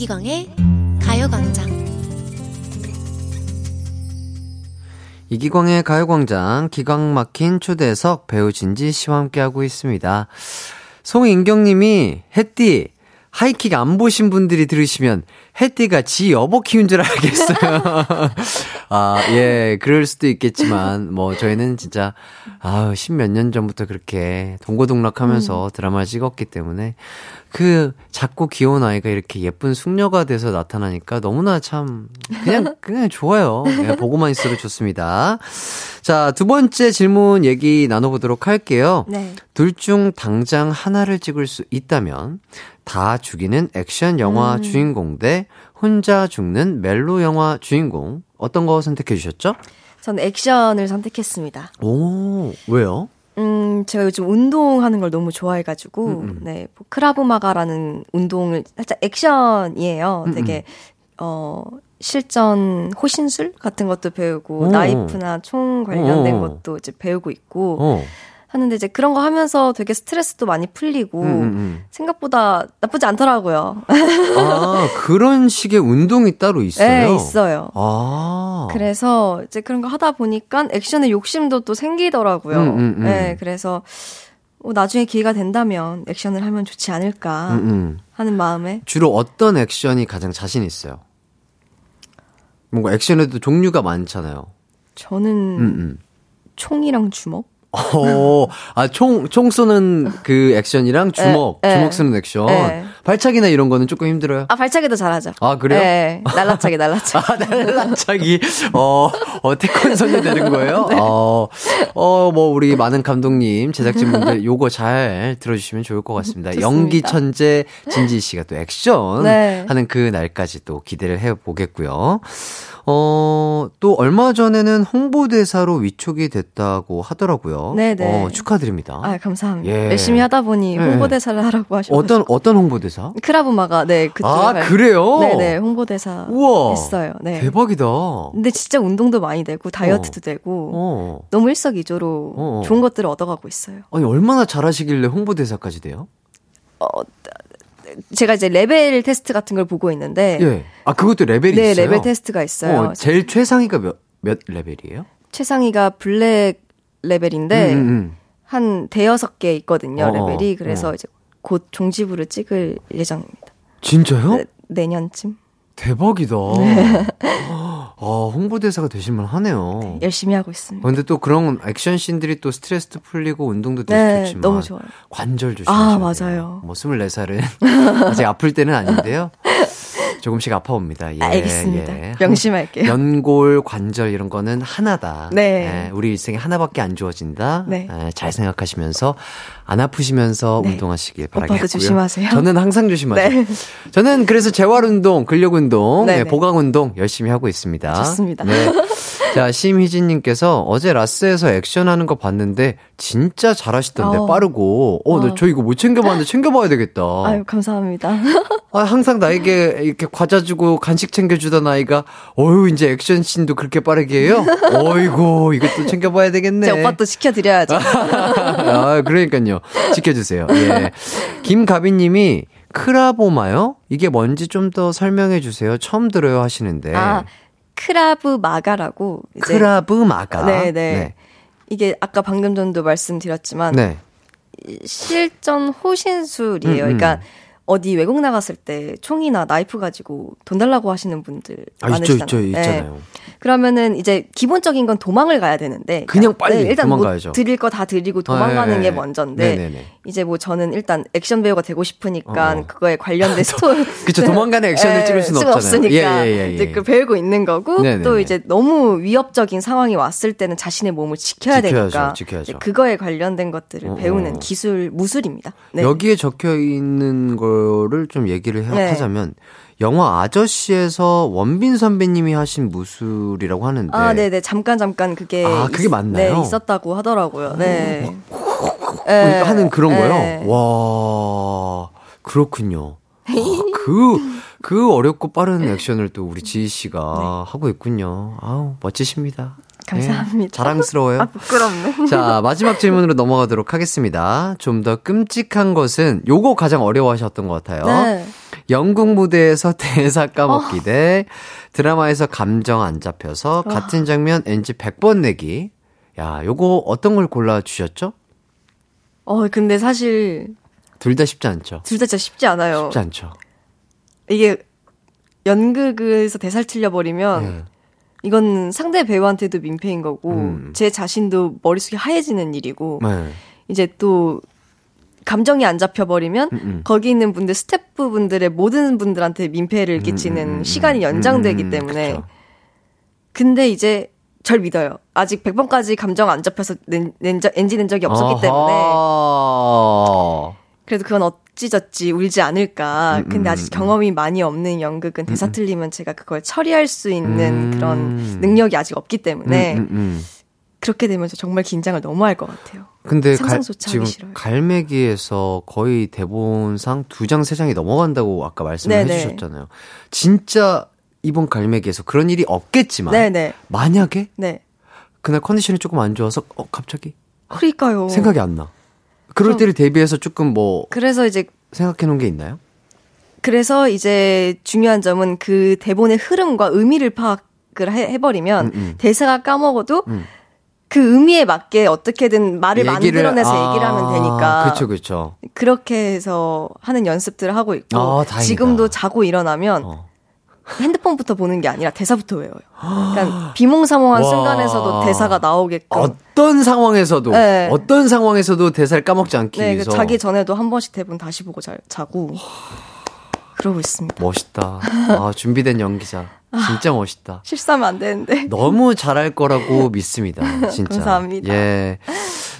이기광의 가요광장 이기광의 가요광장 기광 막힌 초대석 배우 진지 씨와 함께하고 있습니다. 송인경님이 햇띠 하이킥 안 보신 분들이 들으시면 햇띠가 지 여보 키운 줄 알겠어요. (laughs) 아, 예, 그럴 수도 있겠지만, 뭐, 저희는 진짜, 아우, 십몇 년 전부터 그렇게 동고동락 하면서 드라마를 찍었기 때문에, 그, 작고 귀여운 아이가 이렇게 예쁜 숙녀가 돼서 나타나니까 너무나 참, 그냥, (laughs) 그냥 좋아요. 예, 보고만 있어도 좋습니다. 자, 두 번째 질문 얘기 나눠보도록 할게요. 네. 둘 중 당장 하나를 찍을 수 있다면 다 죽이는 액션 영화 음. 주인공 대 혼자 죽는 멜로 영화 주인공 어떤 거 선택해 주셨죠? 저는 액션을 선택했습니다. 오 왜요? 음, 제가 요즘 운동하는 걸 너무 좋아해가지고, 음, 네, 뭐 크라브마가라는 운동을, 살짝 액션이에요. 음, 되게, 어, 실전 호신술 같은 것도 배우고, 오. 나이프나 총 관련된 오. 것도 이제 배우고 있고, 어. 하는데 이제 그런 거 하면서 되게 스트레스도 많이 풀리고, 음, 음, 생각보다 나쁘지 않더라고요. 음. 아 그런 식의 운동이 따로 있어요? 네, 있어요. 아 그래서 이제 그런 거 하다 보니까 액션에 욕심도 또 생기더라고요. 음, 음, 음. 네, 그래서 뭐 나중에 기회가 된다면 액션을 하면 좋지 않을까 음, 음. 하는 마음에 주로 어떤 액션이 가장 자신 있어요? 뭔가 액션에도 종류가 많잖아요. 저는 음, 음. 총이랑 주먹? 어, 아, 총, 총 쏘는 그 액션이랑 주먹, 에, 에. 주먹 쓰는 액션. 에. 발차기나 이런 거는 조금 힘들어요. 아 발차기도 잘하죠. 아, 그래요? 네, 날라차기, 날라차기. (laughs) 아, 날라차기. 어, 어, 태권선이 되는 거예요? (laughs) 네. 어, 어, 뭐, 우리 많은 감독님, 제작진분들 (laughs) 요거 잘 들어주시면 좋을 것 같습니다. 좋습니다. 연기 천재 진지 씨가 또 액션 네. 하는 그 날까지 또 기대를 해보겠고요. 어, 또 얼마 전에는 홍보대사로 위촉이 됐다고 하더라고요. 네네. 어, 축하드립니다. 아 감사합니다. 예. 열심히 하다 보니 네. 홍보대사를 하라고 하셔서 어떤, 어떤 홍보대사? 크라브마가 네 그때 아, 그래요? 네네 홍보대사 우와. 했어요. 네. 대박이다. 근데 진짜 운동도 많이 되고 다이어트도 되고 어. 너무 일석이조로 어. 좋은 것들을 얻어가고 있어요. 아니, 얼마나 잘하시길래 홍보대사까지 돼요? 제가 이제 레벨 테스트 같은 걸 보고 있는데 예. 아, 그것도 레벨이 네, 있어요? 레벨 테스트가 있어요. 어, 제일 최상위가 몇, 몇 레벨이에요? 최상위가 black 레벨인데 음, 음, 음. 한 대여섯 개 있거든요, 어, 레벨이. 그래서 어. 이제 곧 종지부를 찍을 예정입니다. 진짜요? 네, 내년쯤 대박이다. (laughs) 네. 아, 홍보대사가 되실만 하네요. 열심히 하고 있습니다. 근데 또 그런 액션 씬들이 또 스트레스도 풀리고 운동도 되게 네, 좋지만 너무 좋아요. 관절 조심하셔야 아, 돼요. 맞아요. 뭐 24살은 (laughs) 아직 아플 때는 아닌데요. 조금씩 아파옵니다. 예, 알겠습니다. 예. 명심할게요. 연골, 관절 이런 거는 하나다. 네. 예, 우리 일생에 하나밖에 안 주어진다. 네. 예, 잘 생각하시면서 안 아프시면서 네. 운동하시길 오빠도 바라겠고요. 조심하세요. 저는 항상 조심하죠. 네. 저는 그래서 재활 운동, 근력 운동, 네, 네, 네. 보강 운동 열심히 하고 있습니다. 좋습니다. 네. 자, 심희진님께서 어제 라스에서 액션하는 거 봤는데 진짜 잘하시던데 어. 빠르고, 어, 나 어. 저 이거 못 챙겨봤는데 챙겨봐야 되겠다. 아유, 감사합니다. (laughs) 아, 항상 나에게 이렇게 과자 주고 간식 챙겨주던 아이가, 어유 이제 액션 씬도 그렇게 빠르게 해요? 어이구, 이것도 챙겨봐야 되겠네. 제 오빠 또 시켜드려야죠. (laughs) 아, 그러니까요. 지켜주세요. 예. 김가빈 님이 크라보마요? 이게 뭔지 좀 더 설명해 주세요. 처음 들어요 하시는데. 아, 크라브 마가라고. 크라브 마가. 네, 네. 이게 아까 방금 전도 말씀드렸지만 네. 실전 호신술이에요. 음, 음. 그러니까 어디 외국 나갔을 때 총이나 나이프 가지고 돈 달라고 하시는 분들 아, 있죠, 많으시잖아요. 있죠, 네. 있잖아요. 그러면은 이제 기본적인 건 도망을 가야 되는데 그냥 빨리 네, 일단 도망가야죠. 뭐 드릴 거 다 드리고 도망가는 아, 네, 게 네. 먼저인데 네네네. 이제 뭐 저는 일단 액션 배우가 되고 싶으니까 어. 그거에 관련된 (laughs) 스토리 그쵸, 도망가는 액션을 찍을 수는 없잖아요. 없으니까 예, 예, 예, 예. 이제 그 배우고 있는 거고 네네네. 또 이제 너무 위협적인 상황이 왔을 때는 자신의 몸을 지켜야 지켜야죠, 되니까 지켜야죠. 그거에 관련된 것들을 어, 배우는 어. 기술 무술입니다. 네. 여기에 적혀 있는 거를 좀 얘기를 해- 네. 하자면 영화 아저씨에서 원빈 선배님이 하신 무술이라고 하는데 아, 네네. 잠깐, 잠깐 그게. 아, 그게 있- 맞나요? 네, 있었다고 하더라고요. 네. 뭐 하는 그런 네. 거요? 와. 그렇군요. 아, (laughs) 그, 그 어렵고 빠른 액션을 또 우리 지희 씨가 네. 하고 있군요. 아우, 멋지십니다. 감사합니다. 네, 자랑스러워요. 아, 부끄럽네. (laughs) 자, 마지막 질문으로 넘어가도록 하겠습니다. 좀 더 끔찍한 것은 요거 가장 어려워하셨던 것 같아요. 네. 영국 무대에서 (laughs) 대사 까먹기 대 드라마에서 감정 안 잡혀서 같은 장면 NG 100번 내기. 야, 요거 어떤 걸 골라 주셨죠? 어, 근데 사실 둘 다 쉽지 않죠. 둘 다 진짜 쉽지 않아요. 쉽지 않죠. 이게 연극에서 대사를 틀려버리면 네. 이건 상대 배우한테도 민폐인 거고 음. 제 자신도 머릿속이 하얘지는 일이고 네. 이제 또 감정이 안 잡혀버리면 음, 음. 거기 있는 분들 스태프분들의 모든 분들한테 민폐를 끼치는 음, 음, 시간이 연장되기 음, 때문에 그쵸. 근데 이제 절 믿어요. 아직 100번까지 감정 안 잡혀서 낸, 낸 적, NG 낸 적이 없었기 때문에 아하. 그래도 그건 어찌저찌 울지 않을까. 음, 근데 음, 아직 음. 경험이 많이 없는 연극은 대사 음. 틀리면 제가 그걸 처리할 수 있는 음. 그런 능력이 아직 없기 때문에. 그렇게 되면 저 정말 긴장을 너무 할 것 같아요. 근데 갈, 지금 싫어요. 갈매기에서 거의 대본상 두 장, 세 장이 넘어간다고 아까 말씀을 네네. 해주셨잖아요. 진짜 이번 갈매기에서 그런 일이 없겠지만 네네. 만약에 네. 그날 컨디션이 조금 안 좋아서 어 갑자기 그러니까요. 생각이 안 나. 그럴 때를 대비해서 조금 뭐 그래서 이제 생각해 놓은 게 있나요? 그래서 이제 중요한 점은 그 대본의 흐름과 의미를 파악을 해, 버리면 음, 음. 대사가 까먹어도 음. 그 의미에 맞게 어떻게든 말을 얘기를- 만들어내서 얘기를 하면 되니까 그렇죠, 그렇죠. 그렇게 해서 하는 연습들을 하고 있고 아. 지금도 자고 일어나면 어. 핸드폰부터 보는 게 아니라 대사부터 외워요. 그러니까 비몽사몽한 (gasps) 와. 순간에서도 대사가 나오게끔 어떤 상황에서도 네. 어떤 상황에서도 대사를 까먹지 않기 네, 그 위해서 자기 전에도 한 번씩 대본 다시 보고 자, 자고 그러고 있습니다. 멋있다. 아, 준비된 연기자. 진짜 멋있다. 실수하면 안 되는데. 너무 잘할 거라고 (laughs) 믿습니다. 진짜. 감사합니다. 예.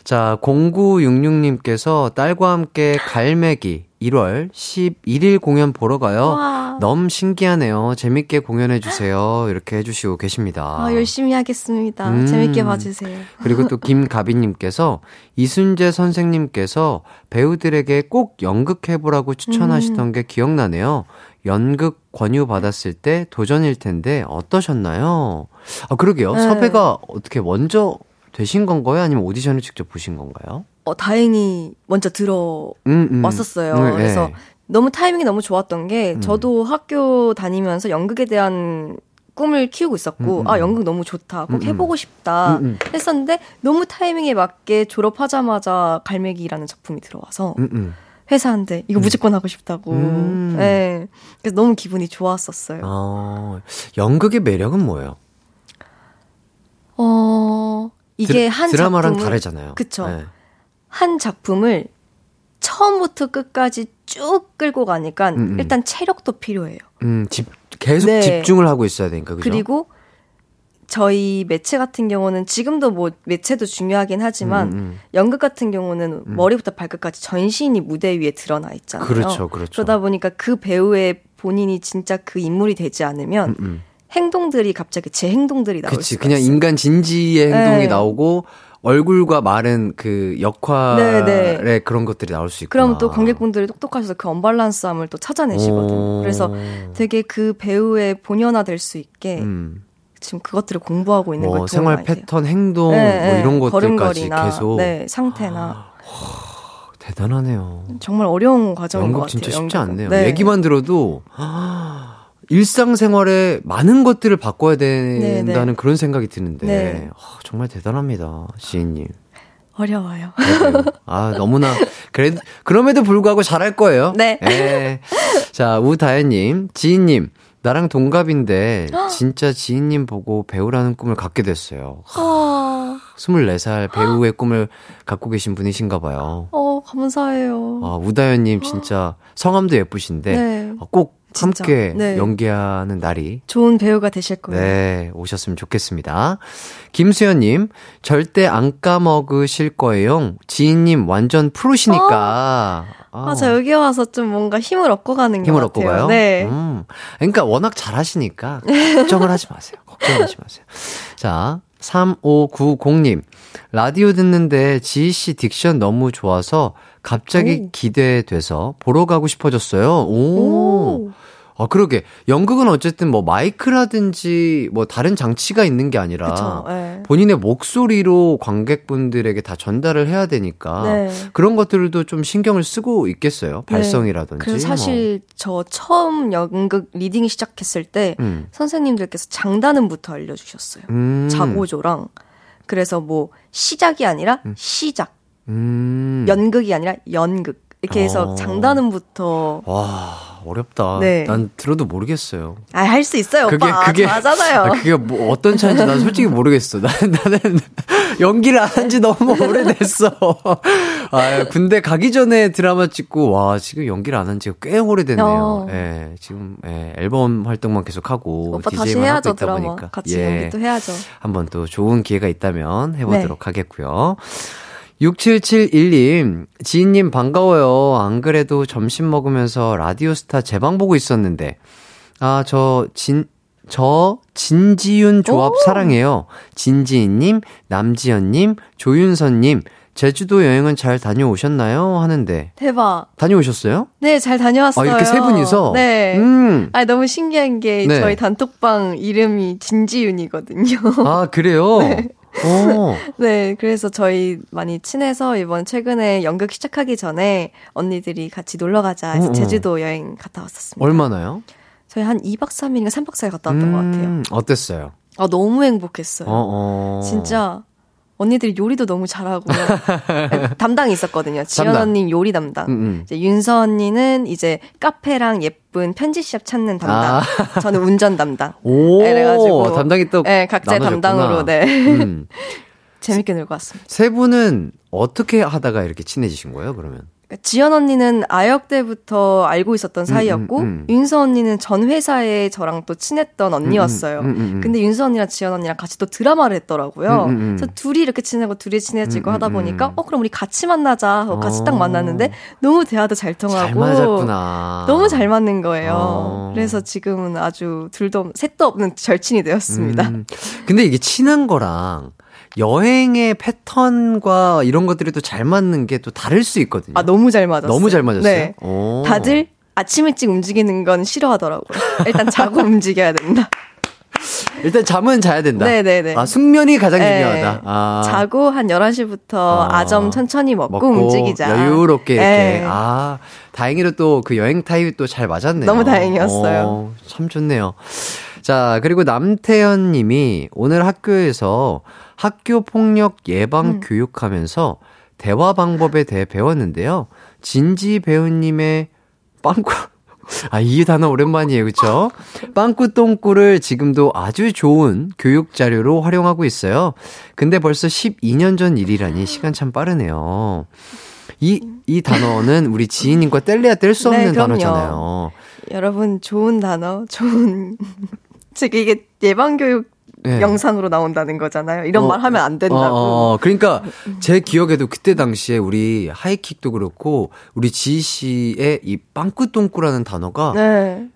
자, 0966님께서 딸과 함께 갈매기 1월 11일 공연 보러 가요. 와. 너무 신기하네요. 재밌게 공연해 주세요. 이렇게 해주시고 계십니다. 아, 열심히 하겠습니다. 음. 재밌게 봐주세요. 그리고 또 김가비님께서 이순재 선생님께서 배우들에게 꼭 연극해보라고 추천하시던 음. 게 기억나네요. 연극 권유 받았을 때 도전일 텐데 어떠셨나요? 아, 그러게요. 네. 섭외가 어떻게 먼저 되신 건가요? 아니면 오디션을 직접 보신 건가요? 어, 다행히 먼저 들어 음, 음. 왔었어요. 네, 그래서 네. 너무 타이밍이 너무 좋았던 게 음. 저도 학교 다니면서 연극에 대한 꿈을 키우고 있었고 음, 음. 아 연극 너무 좋다 꼭 음, 음. 해보고 싶다 음, 음. 했었는데 너무 타이밍에 맞게 졸업하자마자 갈매기라는 작품이 들어와서 음, 음. 회사한테 이거 무조건 하고 싶다고 음. 네. 그래서 너무 기분이 좋았었어요 어, 연극의 매력은 뭐예요? 어 이게 드, 한 드라마랑 작품을 다르잖아요. 그쵸. 네. 한 작품을 처음부터 끝까지 쭉 끌고 가니까 음, 음. 일단 체력도 필요해요. 음, 집, 계속 네. 집중을 하고 있어야 되니까, 그죠? 그리고 저희 매체 같은 경우는 지금도 뭐 매체도 중요하긴 하지만 음, 음. 연극 같은 경우는 머리부터 발끝까지 전신이 무대 위에 드러나 있잖아요. 그렇죠, 그렇죠. 그러다 보니까 그 배우의 본인이 진짜 그 인물이 되지 않으면 음, 음. 행동들이 갑자기 제 행동들이 나올 그냥 있어요. 인간 진지의 행동이 네. 나오고, 얼굴과 말은 그 역할의 네, 네. 그런 것들이 나올 수 있구나. 그럼 또 관객분들이 똑똑하셔서 그 언밸런스함을 또 찾아내시거든요. 오. 그래서 되게 그 배우의 본연화 될 수 있게 음, 지금 그것들을 공부하고 있는 뭐걸 생활 패턴, 행동, 네, 뭐 네. 이런 것들까지 걸음걸이나, 계속. 네, 상태나 대단하네요. 정말 어려운 과정인 것 연극 같아요. 진짜 쉽지 연극은. 않네요. 네. 얘기만 들어도 (laughs) 일상생활에 많은 것들을 바꿔야 네, 된다는 그런 생각이 드는데 네. 아, 정말 대단합니다, 시인님. 어려워요. 그래요. 아 너무나 그래 그럼에도 불구하고 잘할 거예요. 네. 자 우다혜님, 지인님. 나랑 동갑인데 진짜 지인님 보고 배우라는 꿈을 갖게 됐어요. 어, 24살 배우의 꿈을 갖고 계신 분이신가 봐요. 어, 감사해요. 아, 우다현님 진짜 성함도 예쁘신데 네. 어, 꼭 진짜. 함께 네. 연기하는 날이 좋은 배우가 되실 거예요. 네 오셨으면 좋겠습니다. 김수현님 절대 안 까먹으실 거예요. 지인님 완전 프로시니까. 아, 저 여기 와서 좀 뭔가 힘을 얻고 가는 힘을 것 얻고 같아요. 가요? 네. 음, 그러니까 워낙 잘하시니까 걱정을 하지 마세요. (laughs) 걱정하지 마세요. 자, 3590님. 라디오 듣는데 지희 씨 딕션 너무 좋아서 갑자기 오. 기대돼서 보러 가고 싶어졌어요. 오. 오. 아, 그러게. 연극은 어쨌든 뭐 마이크라든지 뭐 다른 장치가 있는 게 아니라 그쵸. 예. 본인의 목소리로 관객분들에게 다 전달을 해야 되니까 네. 그런 것들도 좀 신경을 쓰고 있겠어요. 발성이라든지. 그래서 사실 저 처음 연극 reading 시작했을 때 뭐. 음. 선생님들께서 장단음부터 알려주셨어요. 음. 자고조랑. 그래서 뭐 시작이 아니라 시작, 음. 연극이 아니라 연극 이렇게 해서 어. 장단음부터 와, 어렵다. 네. 난 들어도 모르겠어요. 아 할 수 있어요 그게 오빠 그게 잘하잖아요. 아, 그게 뭐 어떤 차인지 난 솔직히 모르겠어. (laughs) 나는 나는 연기를 안 한 지 너무 오래됐어. (laughs) 아, 군대 가기 전에 드라마 찍고 와, 지금 연기를 안 한 지가 꽤 오래됐네요. 어. 예. 지금 예, 앨범 활동만 계속 하고 오빠 다시 DJ만 해야죠 하고 있다 드라마 보니까 같이 예. 연기 또 해야죠. 한번 또 좋은 기회가 있다면 해보도록 네. 하겠고요. 6771님, 지인님 반가워요. 안 그래도 점심 먹으면서 라디오스타 제방 보고 있었는데, 아, 저, 진, 저, 진지윤 조합 사랑해요. 진지인님, 남지연님, 조윤선님, 제주도 여행은 잘 다녀오셨나요? 하는데, 대박. 다녀오셨어요? 네, 잘 다녀왔어요. 아, 이렇게 세 분이서? 네. 음. 아, 너무 신기한 게 네. 저희 단톡방 이름이 진지윤이거든요. 아, 그래요? 오. (laughs) (laughs) 네, 그래서 저희 많이 친해서 이번 최근에 연극 시작하기 전에 언니들이 같이 놀러 가자 해서 어, 어. 제주도 여행 갔다 왔었습니다. 얼마나요? 저희 한 2박 3일인가 3박 4일 갔다 왔던 것 같아요. 음, 어땠어요? 아, 너무 행복했어요. 어, 어. 진짜 언니들이 요리도 너무 잘하고 (laughs) 담당이 있었거든요. 지연 담당. 언니 요리 담당. 음, 음. 이제 윤서 언니는 이제 카페랑 예쁜 편지샵 찾는 담당. 저는 운전 담당. 오, 그래가지고 담당이 또 네, 각자의 나눠졌구나. 담당으로 네. 음. (laughs) 재밌게 놀고 왔습니다. 세 분은 어떻게 하다가 이렇게 친해지신 거예요, 그러면? 그러니까 지연 언니는 아역 때부터 알고 있었던 사이였고 음, 음. 윤서 언니는 전 회사에 저랑 또 친했던 언니였어요. 음, 음, 음, 음. 근데 윤서 언니랑 지연 언니랑 같이 또 드라마를 했더라고요. 음, 음, 음. 그래서 둘이 이렇게 친하고 둘이 친해지고 음, 하다 음, 보니까 음. 어 그럼 우리 같이 만나자 하고 같이 딱 어. 만났는데 너무 대화도 잘 통하고 잘 맞았구나. 너무 잘 맞는 거예요. 어. 그래서 지금은 아주 둘도 셋도 없는 절친이 되었습니다. 음. 근데 이게 친한 거랑 여행의 패턴과 이런 것들이 또 잘 맞는 게 또 다를 수 있거든요. 아 너무 잘 맞았어요. 너무 잘 맞았어요. 네. 오. 다들 아침 일찍 움직이는 건 싫어하더라고요. 일단 자고 (laughs) 움직여야 된다. 일단 잠은 자야 된다. 네네네. 아, 숙면이 가장 네. 중요하다. 아. 자고 한 11시부터 아. 아점 천천히 먹고, 움직이자. 여유롭게 이렇게. 네. 아, 다행히도 또 그 여행 타입이 또 잘 맞았네요. 너무 다행이었어요. 어, 참 좋네요. 자, 그리고 남태현 님이 오늘 학교에서 학교 폭력 예방 음. 교육하면서 대화 방법에 대해 배웠는데요. 진지 배우님의 빵꾸 (laughs) 아, 이 단어 오랜만이에요. 그쵸? 빵꾸 똥꾸를 지금도 아주 좋은 교육 자료로 활용하고 있어요. 근데 벌써 12년 전 일이라니 시간 참 빠르네요. 이, 이 단어는 우리 지인님과 뗄래야 뗄 수 없는 네. 단어잖아요. 여러분, 좋은 단어, 좋은. (laughs) 지금 이게 예방교육 네. 영상으로 나온다는 거잖아요. 이런 어, 말 하면 안 된다고. 어, 어, 그러니까 제 기억에도 그때 당시에 우리 하이킥도 그렇고 우리 지희 씨의 이 빵꾸똥꾸라는 단어가 네.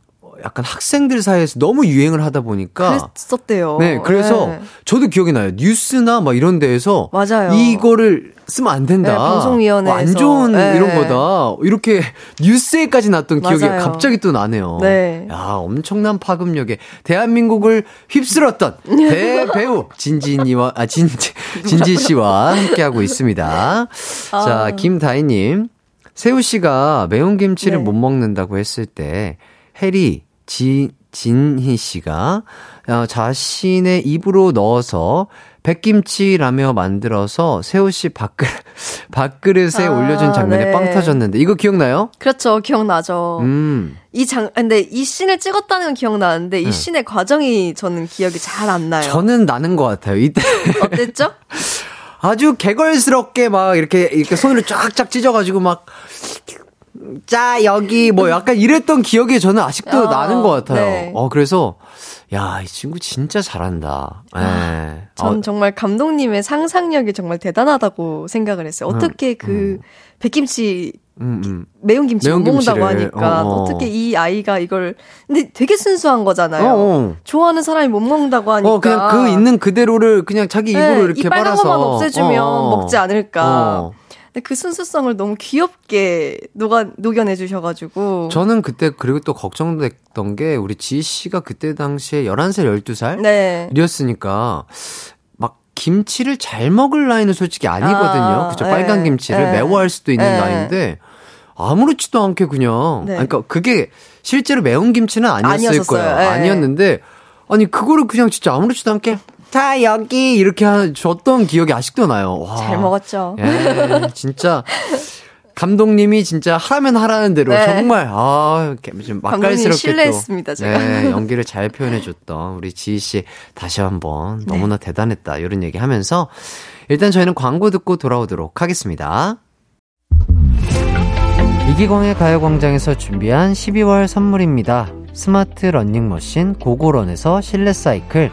약간 학생들 사이에서 너무 유행을 하다 보니까 그랬었대요. 네, 그래서 네. 저도 기억이 나요. 뉴스나 막 이런 데에서 맞아요. 이거를 쓰면 안 된다. 네, 방송위원회에서. 어, 안 좋은 네. 이런 거다. 이렇게 뉴스에까지 났던 기억이 맞아요. 갑자기 또 나네요. 네. 야, 엄청난 파급력에 대한민국을 휩쓸었던 대배우 (laughs) 진지니와 아 진지 진지 씨와 함께 하고 있습니다. 자, 김다희 님. 세우 씨가 매운 김치를 네. 못 먹는다고 했을 때 해리 지, 진희 씨가 어, 자신의 입으로 넣어서 백김치라며 만들어서 세호 씨 밥그릇, (laughs) 밥그릇에 아, 올려준 장면에 네. 빵 터졌는데 이거 기억나요? 그렇죠. 기억나죠. 음. 이 장, 근데 이 씬을 찍었다는 건 기억나는데 이 네. 씬의 과정이 저는 기억이 잘 안 나요. 저는 나는 것 같아요. 이때 어땠죠? (laughs) 아주 개걸스럽게 막 이렇게 이렇게 손으로 쫙쫙 찢어가지고 막. 자, 여기, 뭐, 약간 이랬던 기억이 저는 아직도 어, 나는 것 같아요. 네. 어, 그래서, 야, 이 친구 진짜 잘한다. 예. 전 어, 정말 감독님의 상상력이 정말 대단하다고 생각을 했어요. 어떻게 그 백김치 음, 음. 매운 김치 못 먹는다고 하니까 어, 어. 어, 떻게이 아이가 이걸 근데 되게 순수한 거잖아요. 어, 어. 좋아하는 사람이 못 먹는다고 하니까 어, 그냥 그 있는 그대로를 그냥 자기 입으로 네, 이렇게 이 빨간 빨아서. 것만 없애주면 어, 어. 먹지 않을까. 어. 근데 그 순수성을 너무 귀엽게 녹아, 녹여내 주셔가지고. 저는 그때 그리고 또 걱정됐던 게 우리 지희 씨가 그때 당시에 11살, 12살? 네. 이었으니까 막 김치를 잘 먹을 나이는 솔직히 아니거든요. 아, 그죠? 네. 빨간 김치를 네. 매워할 수도 있는 네. 나이인데 아무렇지도 않게 그냥 네. 아니, 그러니까 그게 실제로 매운 김치는 아니었을 아니었었어요. 거예요. 네. 아니었는데 아니 그거를 그냥 진짜 아무렇지도 않게 자 여기 이렇게 하- 줬던 기억이 아직도 나요. 와. 잘 먹었죠. 예, 진짜 감독님이 진짜 하라면 하라는 대로 네. 정말 아, 좀 맛깔스럽게 신뢰했습니다, 또 제가. 네, 연기를 잘 표현해 줬던 우리 지희 씨 다시 한번 네. 너무나 대단했다. 이런 얘기 하면서 일단 저희는 광고 듣고 돌아오도록 하겠습니다. 이기광의 가요광장에서 준비한 12월 선물입니다. 스마트 러닝머신 고고런에서 실내 사이클,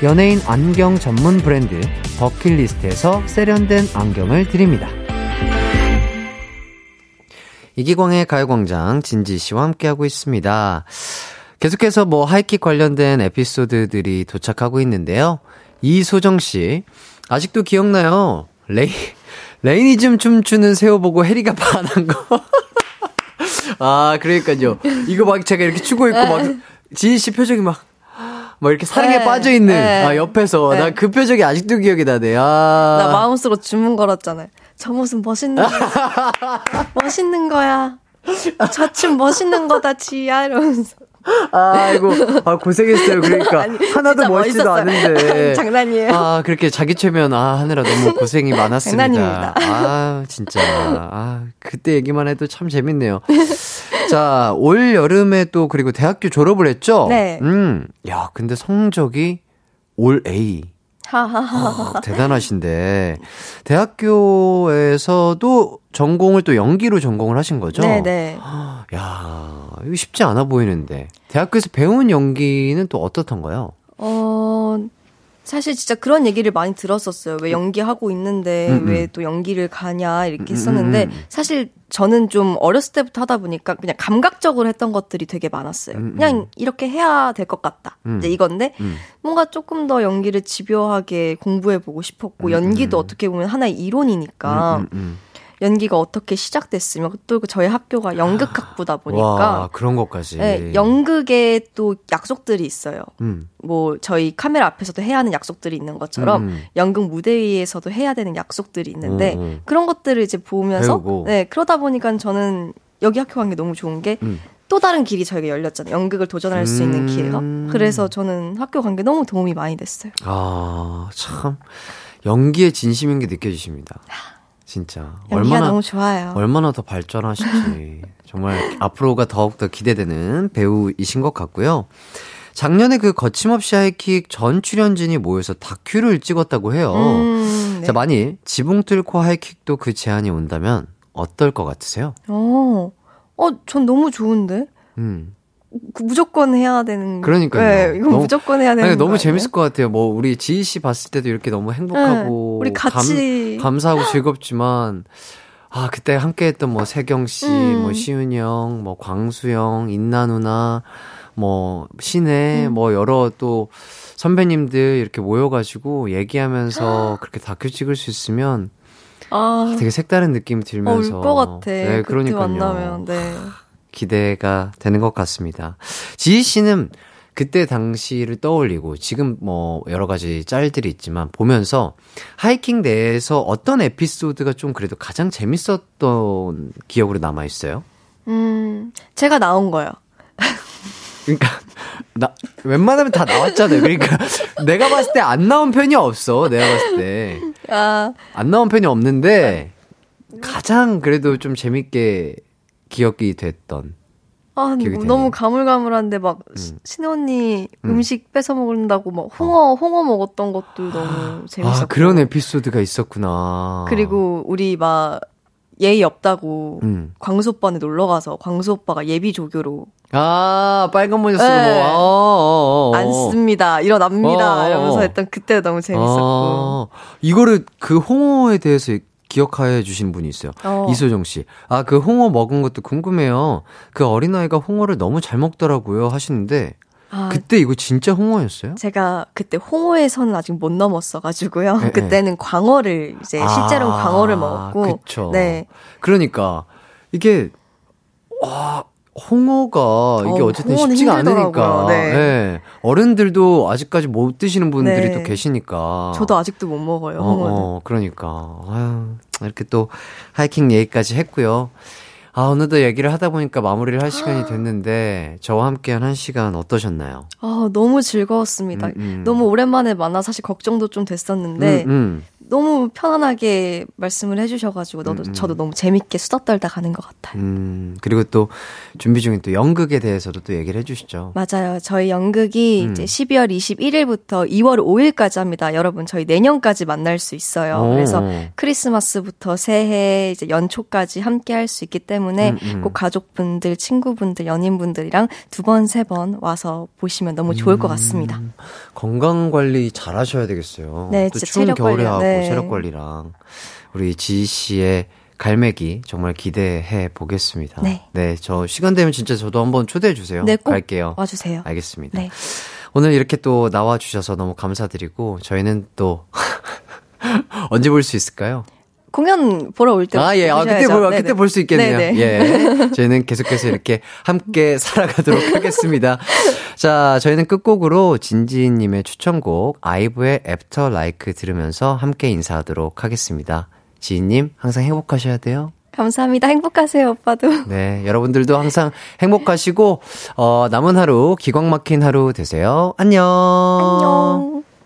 연예인 안경 전문 브랜드 버킷리스트에서 세련된 안경을 드립니다. 이기광의 가요광장 진지희 씨와 함께하고 있습니다. 계속해서 뭐 하이킥 관련된 에피소드들이 도착하고 있는데요. 이소정 씨, 아직도 기억나요? 레이, Rainism 춤추는 새우 보고 해리가 반한 거. (laughs) 아, 그러니까요. 이거 막 제가 이렇게 추고 있고 막, 지희 씨 표정이 막, 막 이렇게 사랑에 네, 빠져 있는, 네. 아, 옆에서. 네. 나그 표정이 아직도 기억이 나네. 아. 나 마음속으로 주문 걸었잖아요. 저 모습 멋있는 거야. (laughs) 멋있는 거야. 저춤 멋있는 거다, 지야. 이러면서. 아이고, 아, 고생했어요. 그러니까. (laughs) 아니, 하나도 멋지도 멋있었어요. 않은데. (laughs) 장난이에요. 아, 그렇게 자기 최면, 아, 하느라 너무 고생이 많았습니다. 장난입니다. 아, 진짜. 아, 그때 얘기만 해도 참 재밌네요. 자, 올 여름에 또, 그리고 대학교 졸업을 했죠? 네. 음, 야, 근데 성적이 올 A. 아, (laughs) 대단하신데. 대학교에서도 전공을 또 연기로 전공을 하신 거죠? 네네. (gasps) 야, 이거 쉽지 않아 보이는데. 대학교에서 배운 연기는 또 어떻던가요? 어, 사실 진짜 그런 얘기를 많이 들었었어요. 왜 연기하고 있는데 음, 음. 왜또 연기를 가냐 이렇게 음, 했었는데 음, 음. 사실 저는 좀 어렸을 때부터 하다 보니까 그냥 감각적으로 했던 것들이 되게 많았어요. 음, 음. 그냥 이렇게 해야 될 것 같다. 음. 이제 이건데 음. 뭔가 조금 더 연기를 집요하게 공부해 보고 싶었고 음, 연기도 음. 어떻게 보면 하나의 이론이니까 음, 음, 음. 연기가 어떻게 시작됐으면 또 저희 학교가 연극학부다 보니까 와, 그런 것까지. 네, 연극에 또 약속들이 있어요. 음. 뭐 저희 카메라 앞에서도 해야 하는 약속들이 있는 것처럼 음. 연극 무대 위에서도 해야 되는 약속들이 있는데 음, 음. 그런 것들을 이제 보면서 배우고. 네 그러다 보니까 저는 여기 학교 간 게 너무 좋은 게또 음. 다른 길이 저에게 열렸잖아요. 연극을 도전할 수 있는 음. 기회가. 그래서 저는 학교 간 게 너무 도움이 많이 됐어요. 아, 참. 연기에 진심인 게 느껴지십니다. 진짜. 얼마나, 너무 좋아요. 얼마나 더 발전하실지. (laughs) 정말 앞으로가 더욱더 기대되는 배우이신 것 같고요. 작년에 그 거침없이 하이킥 전 출연진이 모여서 다큐를 찍었다고 해요. 음, 네. 자, 만일 지붕 뚫고 하이킥도 그 제안이 온다면 어떨 것 같으세요? 어, 어, 전 너무 좋은데? 음. 그 무조건 해야 되는. 그러니까요. 네, 이건 너무- 무조건 해야 되는. 아니, 너무 거 재밌을 것 같아요. 뭐 우리 지희 씨 봤을 때도 이렇게 너무 행복하고 네, 우리 같이. 감, 사하고 (gasps) 즐겁지만 아 그때 함께했던 뭐 세경 씨, 음. 뭐 시은이 형, 뭐 광수 형, 인나 누나, 뭐, 시내, 뭐, 여러 또 선배님들 이렇게 모여가지고 얘기하면서 그렇게 다큐 찍을 수 있으면 아, 되게 색다른 느낌이 들면서. 울것 같아. 네, 그러니까요. 만나면, 네. 기대가 되는 것 같습니다. 지희 씨는 그때 당시를 떠올리고 지금 뭐 여러 가지 짤들이 있지만 보면서 하이킹 내에서 어떤 에피소드가 좀 그래도 가장 재밌었던 기억으로 남아 있어요? 음, 제가 나온 거요. 그러니까 나 웬만하면 다 나왔잖아요. 그러니까 내가 봤을 때 안 나온 편이 없어. 내가 봤을 때안 아, 나온 편이 없는데 가장 그래도 좀 재밌게 기억이 됐던 아 기억이 너무 되네요. 가물가물한데 막 음. 신혜 언니 음. 음. 식 뺏어 먹는다고 막 홍어 홍어 먹었던 것도 너무 재밌었고 아 그런 에피소드가 있었구나. 그리고 우리 막 예의 없다고 음. 광수 오빠네 놀러 가서 광수 오빠가 예비 조교로 아, 빨간 모자 쓰고, 네. 뭐, 어, 어, 어. 안 씁니다 일어납니다 어, 어, 이러면서 어. 했던 그때 너무 재밌었고 아, 이거를 그 홍어에 대해서 기억해 주신 분이 있어요. 어. 이소정 씨. 아, 그 홍어 먹은 것도 궁금해요. 그 어린아이가 홍어를 너무 잘 먹더라고요. 하시는데, 아, 그때 이거 진짜 홍어였어요? 제가 그때 홍어의 선은 아직 못 넘었어가지고요. 네, 그때는 광어를 이제 실제로 아, 광어를 먹었고, 그쵸. 네, 그러니까, 이게, 와, 홍어가 이게 어우, 어쨌든 쉽지가 힘들더라고요. 않으니까. 네. 예. 어른들도 아직까지 못 드시는 분들이 네. 또 계시니까. 저도 아직도 못 먹어요. 어, 어, 그러니까. 아유, 이렇게 또 하이킹 얘기까지 했고요. 아, 어느덧 얘기를 하다 보니까 마무리를 할 시간이 됐는데, 저와 함께한 한 시간 어떠셨나요? 아 너무 즐거웠습니다. 음, 음. 너무 오랜만에 만나 사실 걱정도 좀 됐었는데 음, 음. 너무 편안하게 말씀을 해주셔가지고 너도 음, 음. 저도 너무 재밌게 수다 떨다 가는 것 같아요. 음, 그리고 또 준비 중인 또 연극에 대해서도 또 얘기를 해주시죠. 맞아요. 저희 연극이 음. 이제 12월 21일부터 2월 5일까지 합니다. 여러분 저희 내년까지 만날 수 있어요. 오. 그래서 크리스마스부터 새해 이제 연초까지 함께 할 수 있기 때문에 음, 음. 꼭 가족분들, 친구분들, 연인분들이랑 두 번, 세 번 와서 보시면 너무 좋을 것 같습니다. 음, 건강 관리 잘 하셔야 되겠어요. 네, 또 추운 겨울에 하고 네. 체력 관리랑 우리 지희 씨의 갈매기 정말 기대해 보겠습니다. 네. 저 시간 되면 진짜 저도 한번 초대해 주세요. 네, 꼭 갈게요. 와주세요. 알겠습니다. 네. 오늘 이렇게 또 나와 주셔서 너무 감사드리고 저희는 또 (laughs) 언제 볼 수 있을까요? 공연 보러 올 때. 아, 예. 아, 그때 볼, 그때 볼 수 있겠네요. 네네. 예. (laughs) 저희는 계속해서 이렇게 함께 (laughs) 살아가도록 하겠습니다. 자, 저희는 끝곡으로 진지희 님의 추천곡 아이브의 After Like 들으면서 함께 인사하도록 하겠습니다. 지인님, 항상 행복하셔야 돼요. 감사합니다. 행복하세요, 오빠도. (laughs) 네, 여러분들도 항상 행복하시고, 어, 남은 하루, 기광 막힌 하루 되세요. 안녕. 안녕.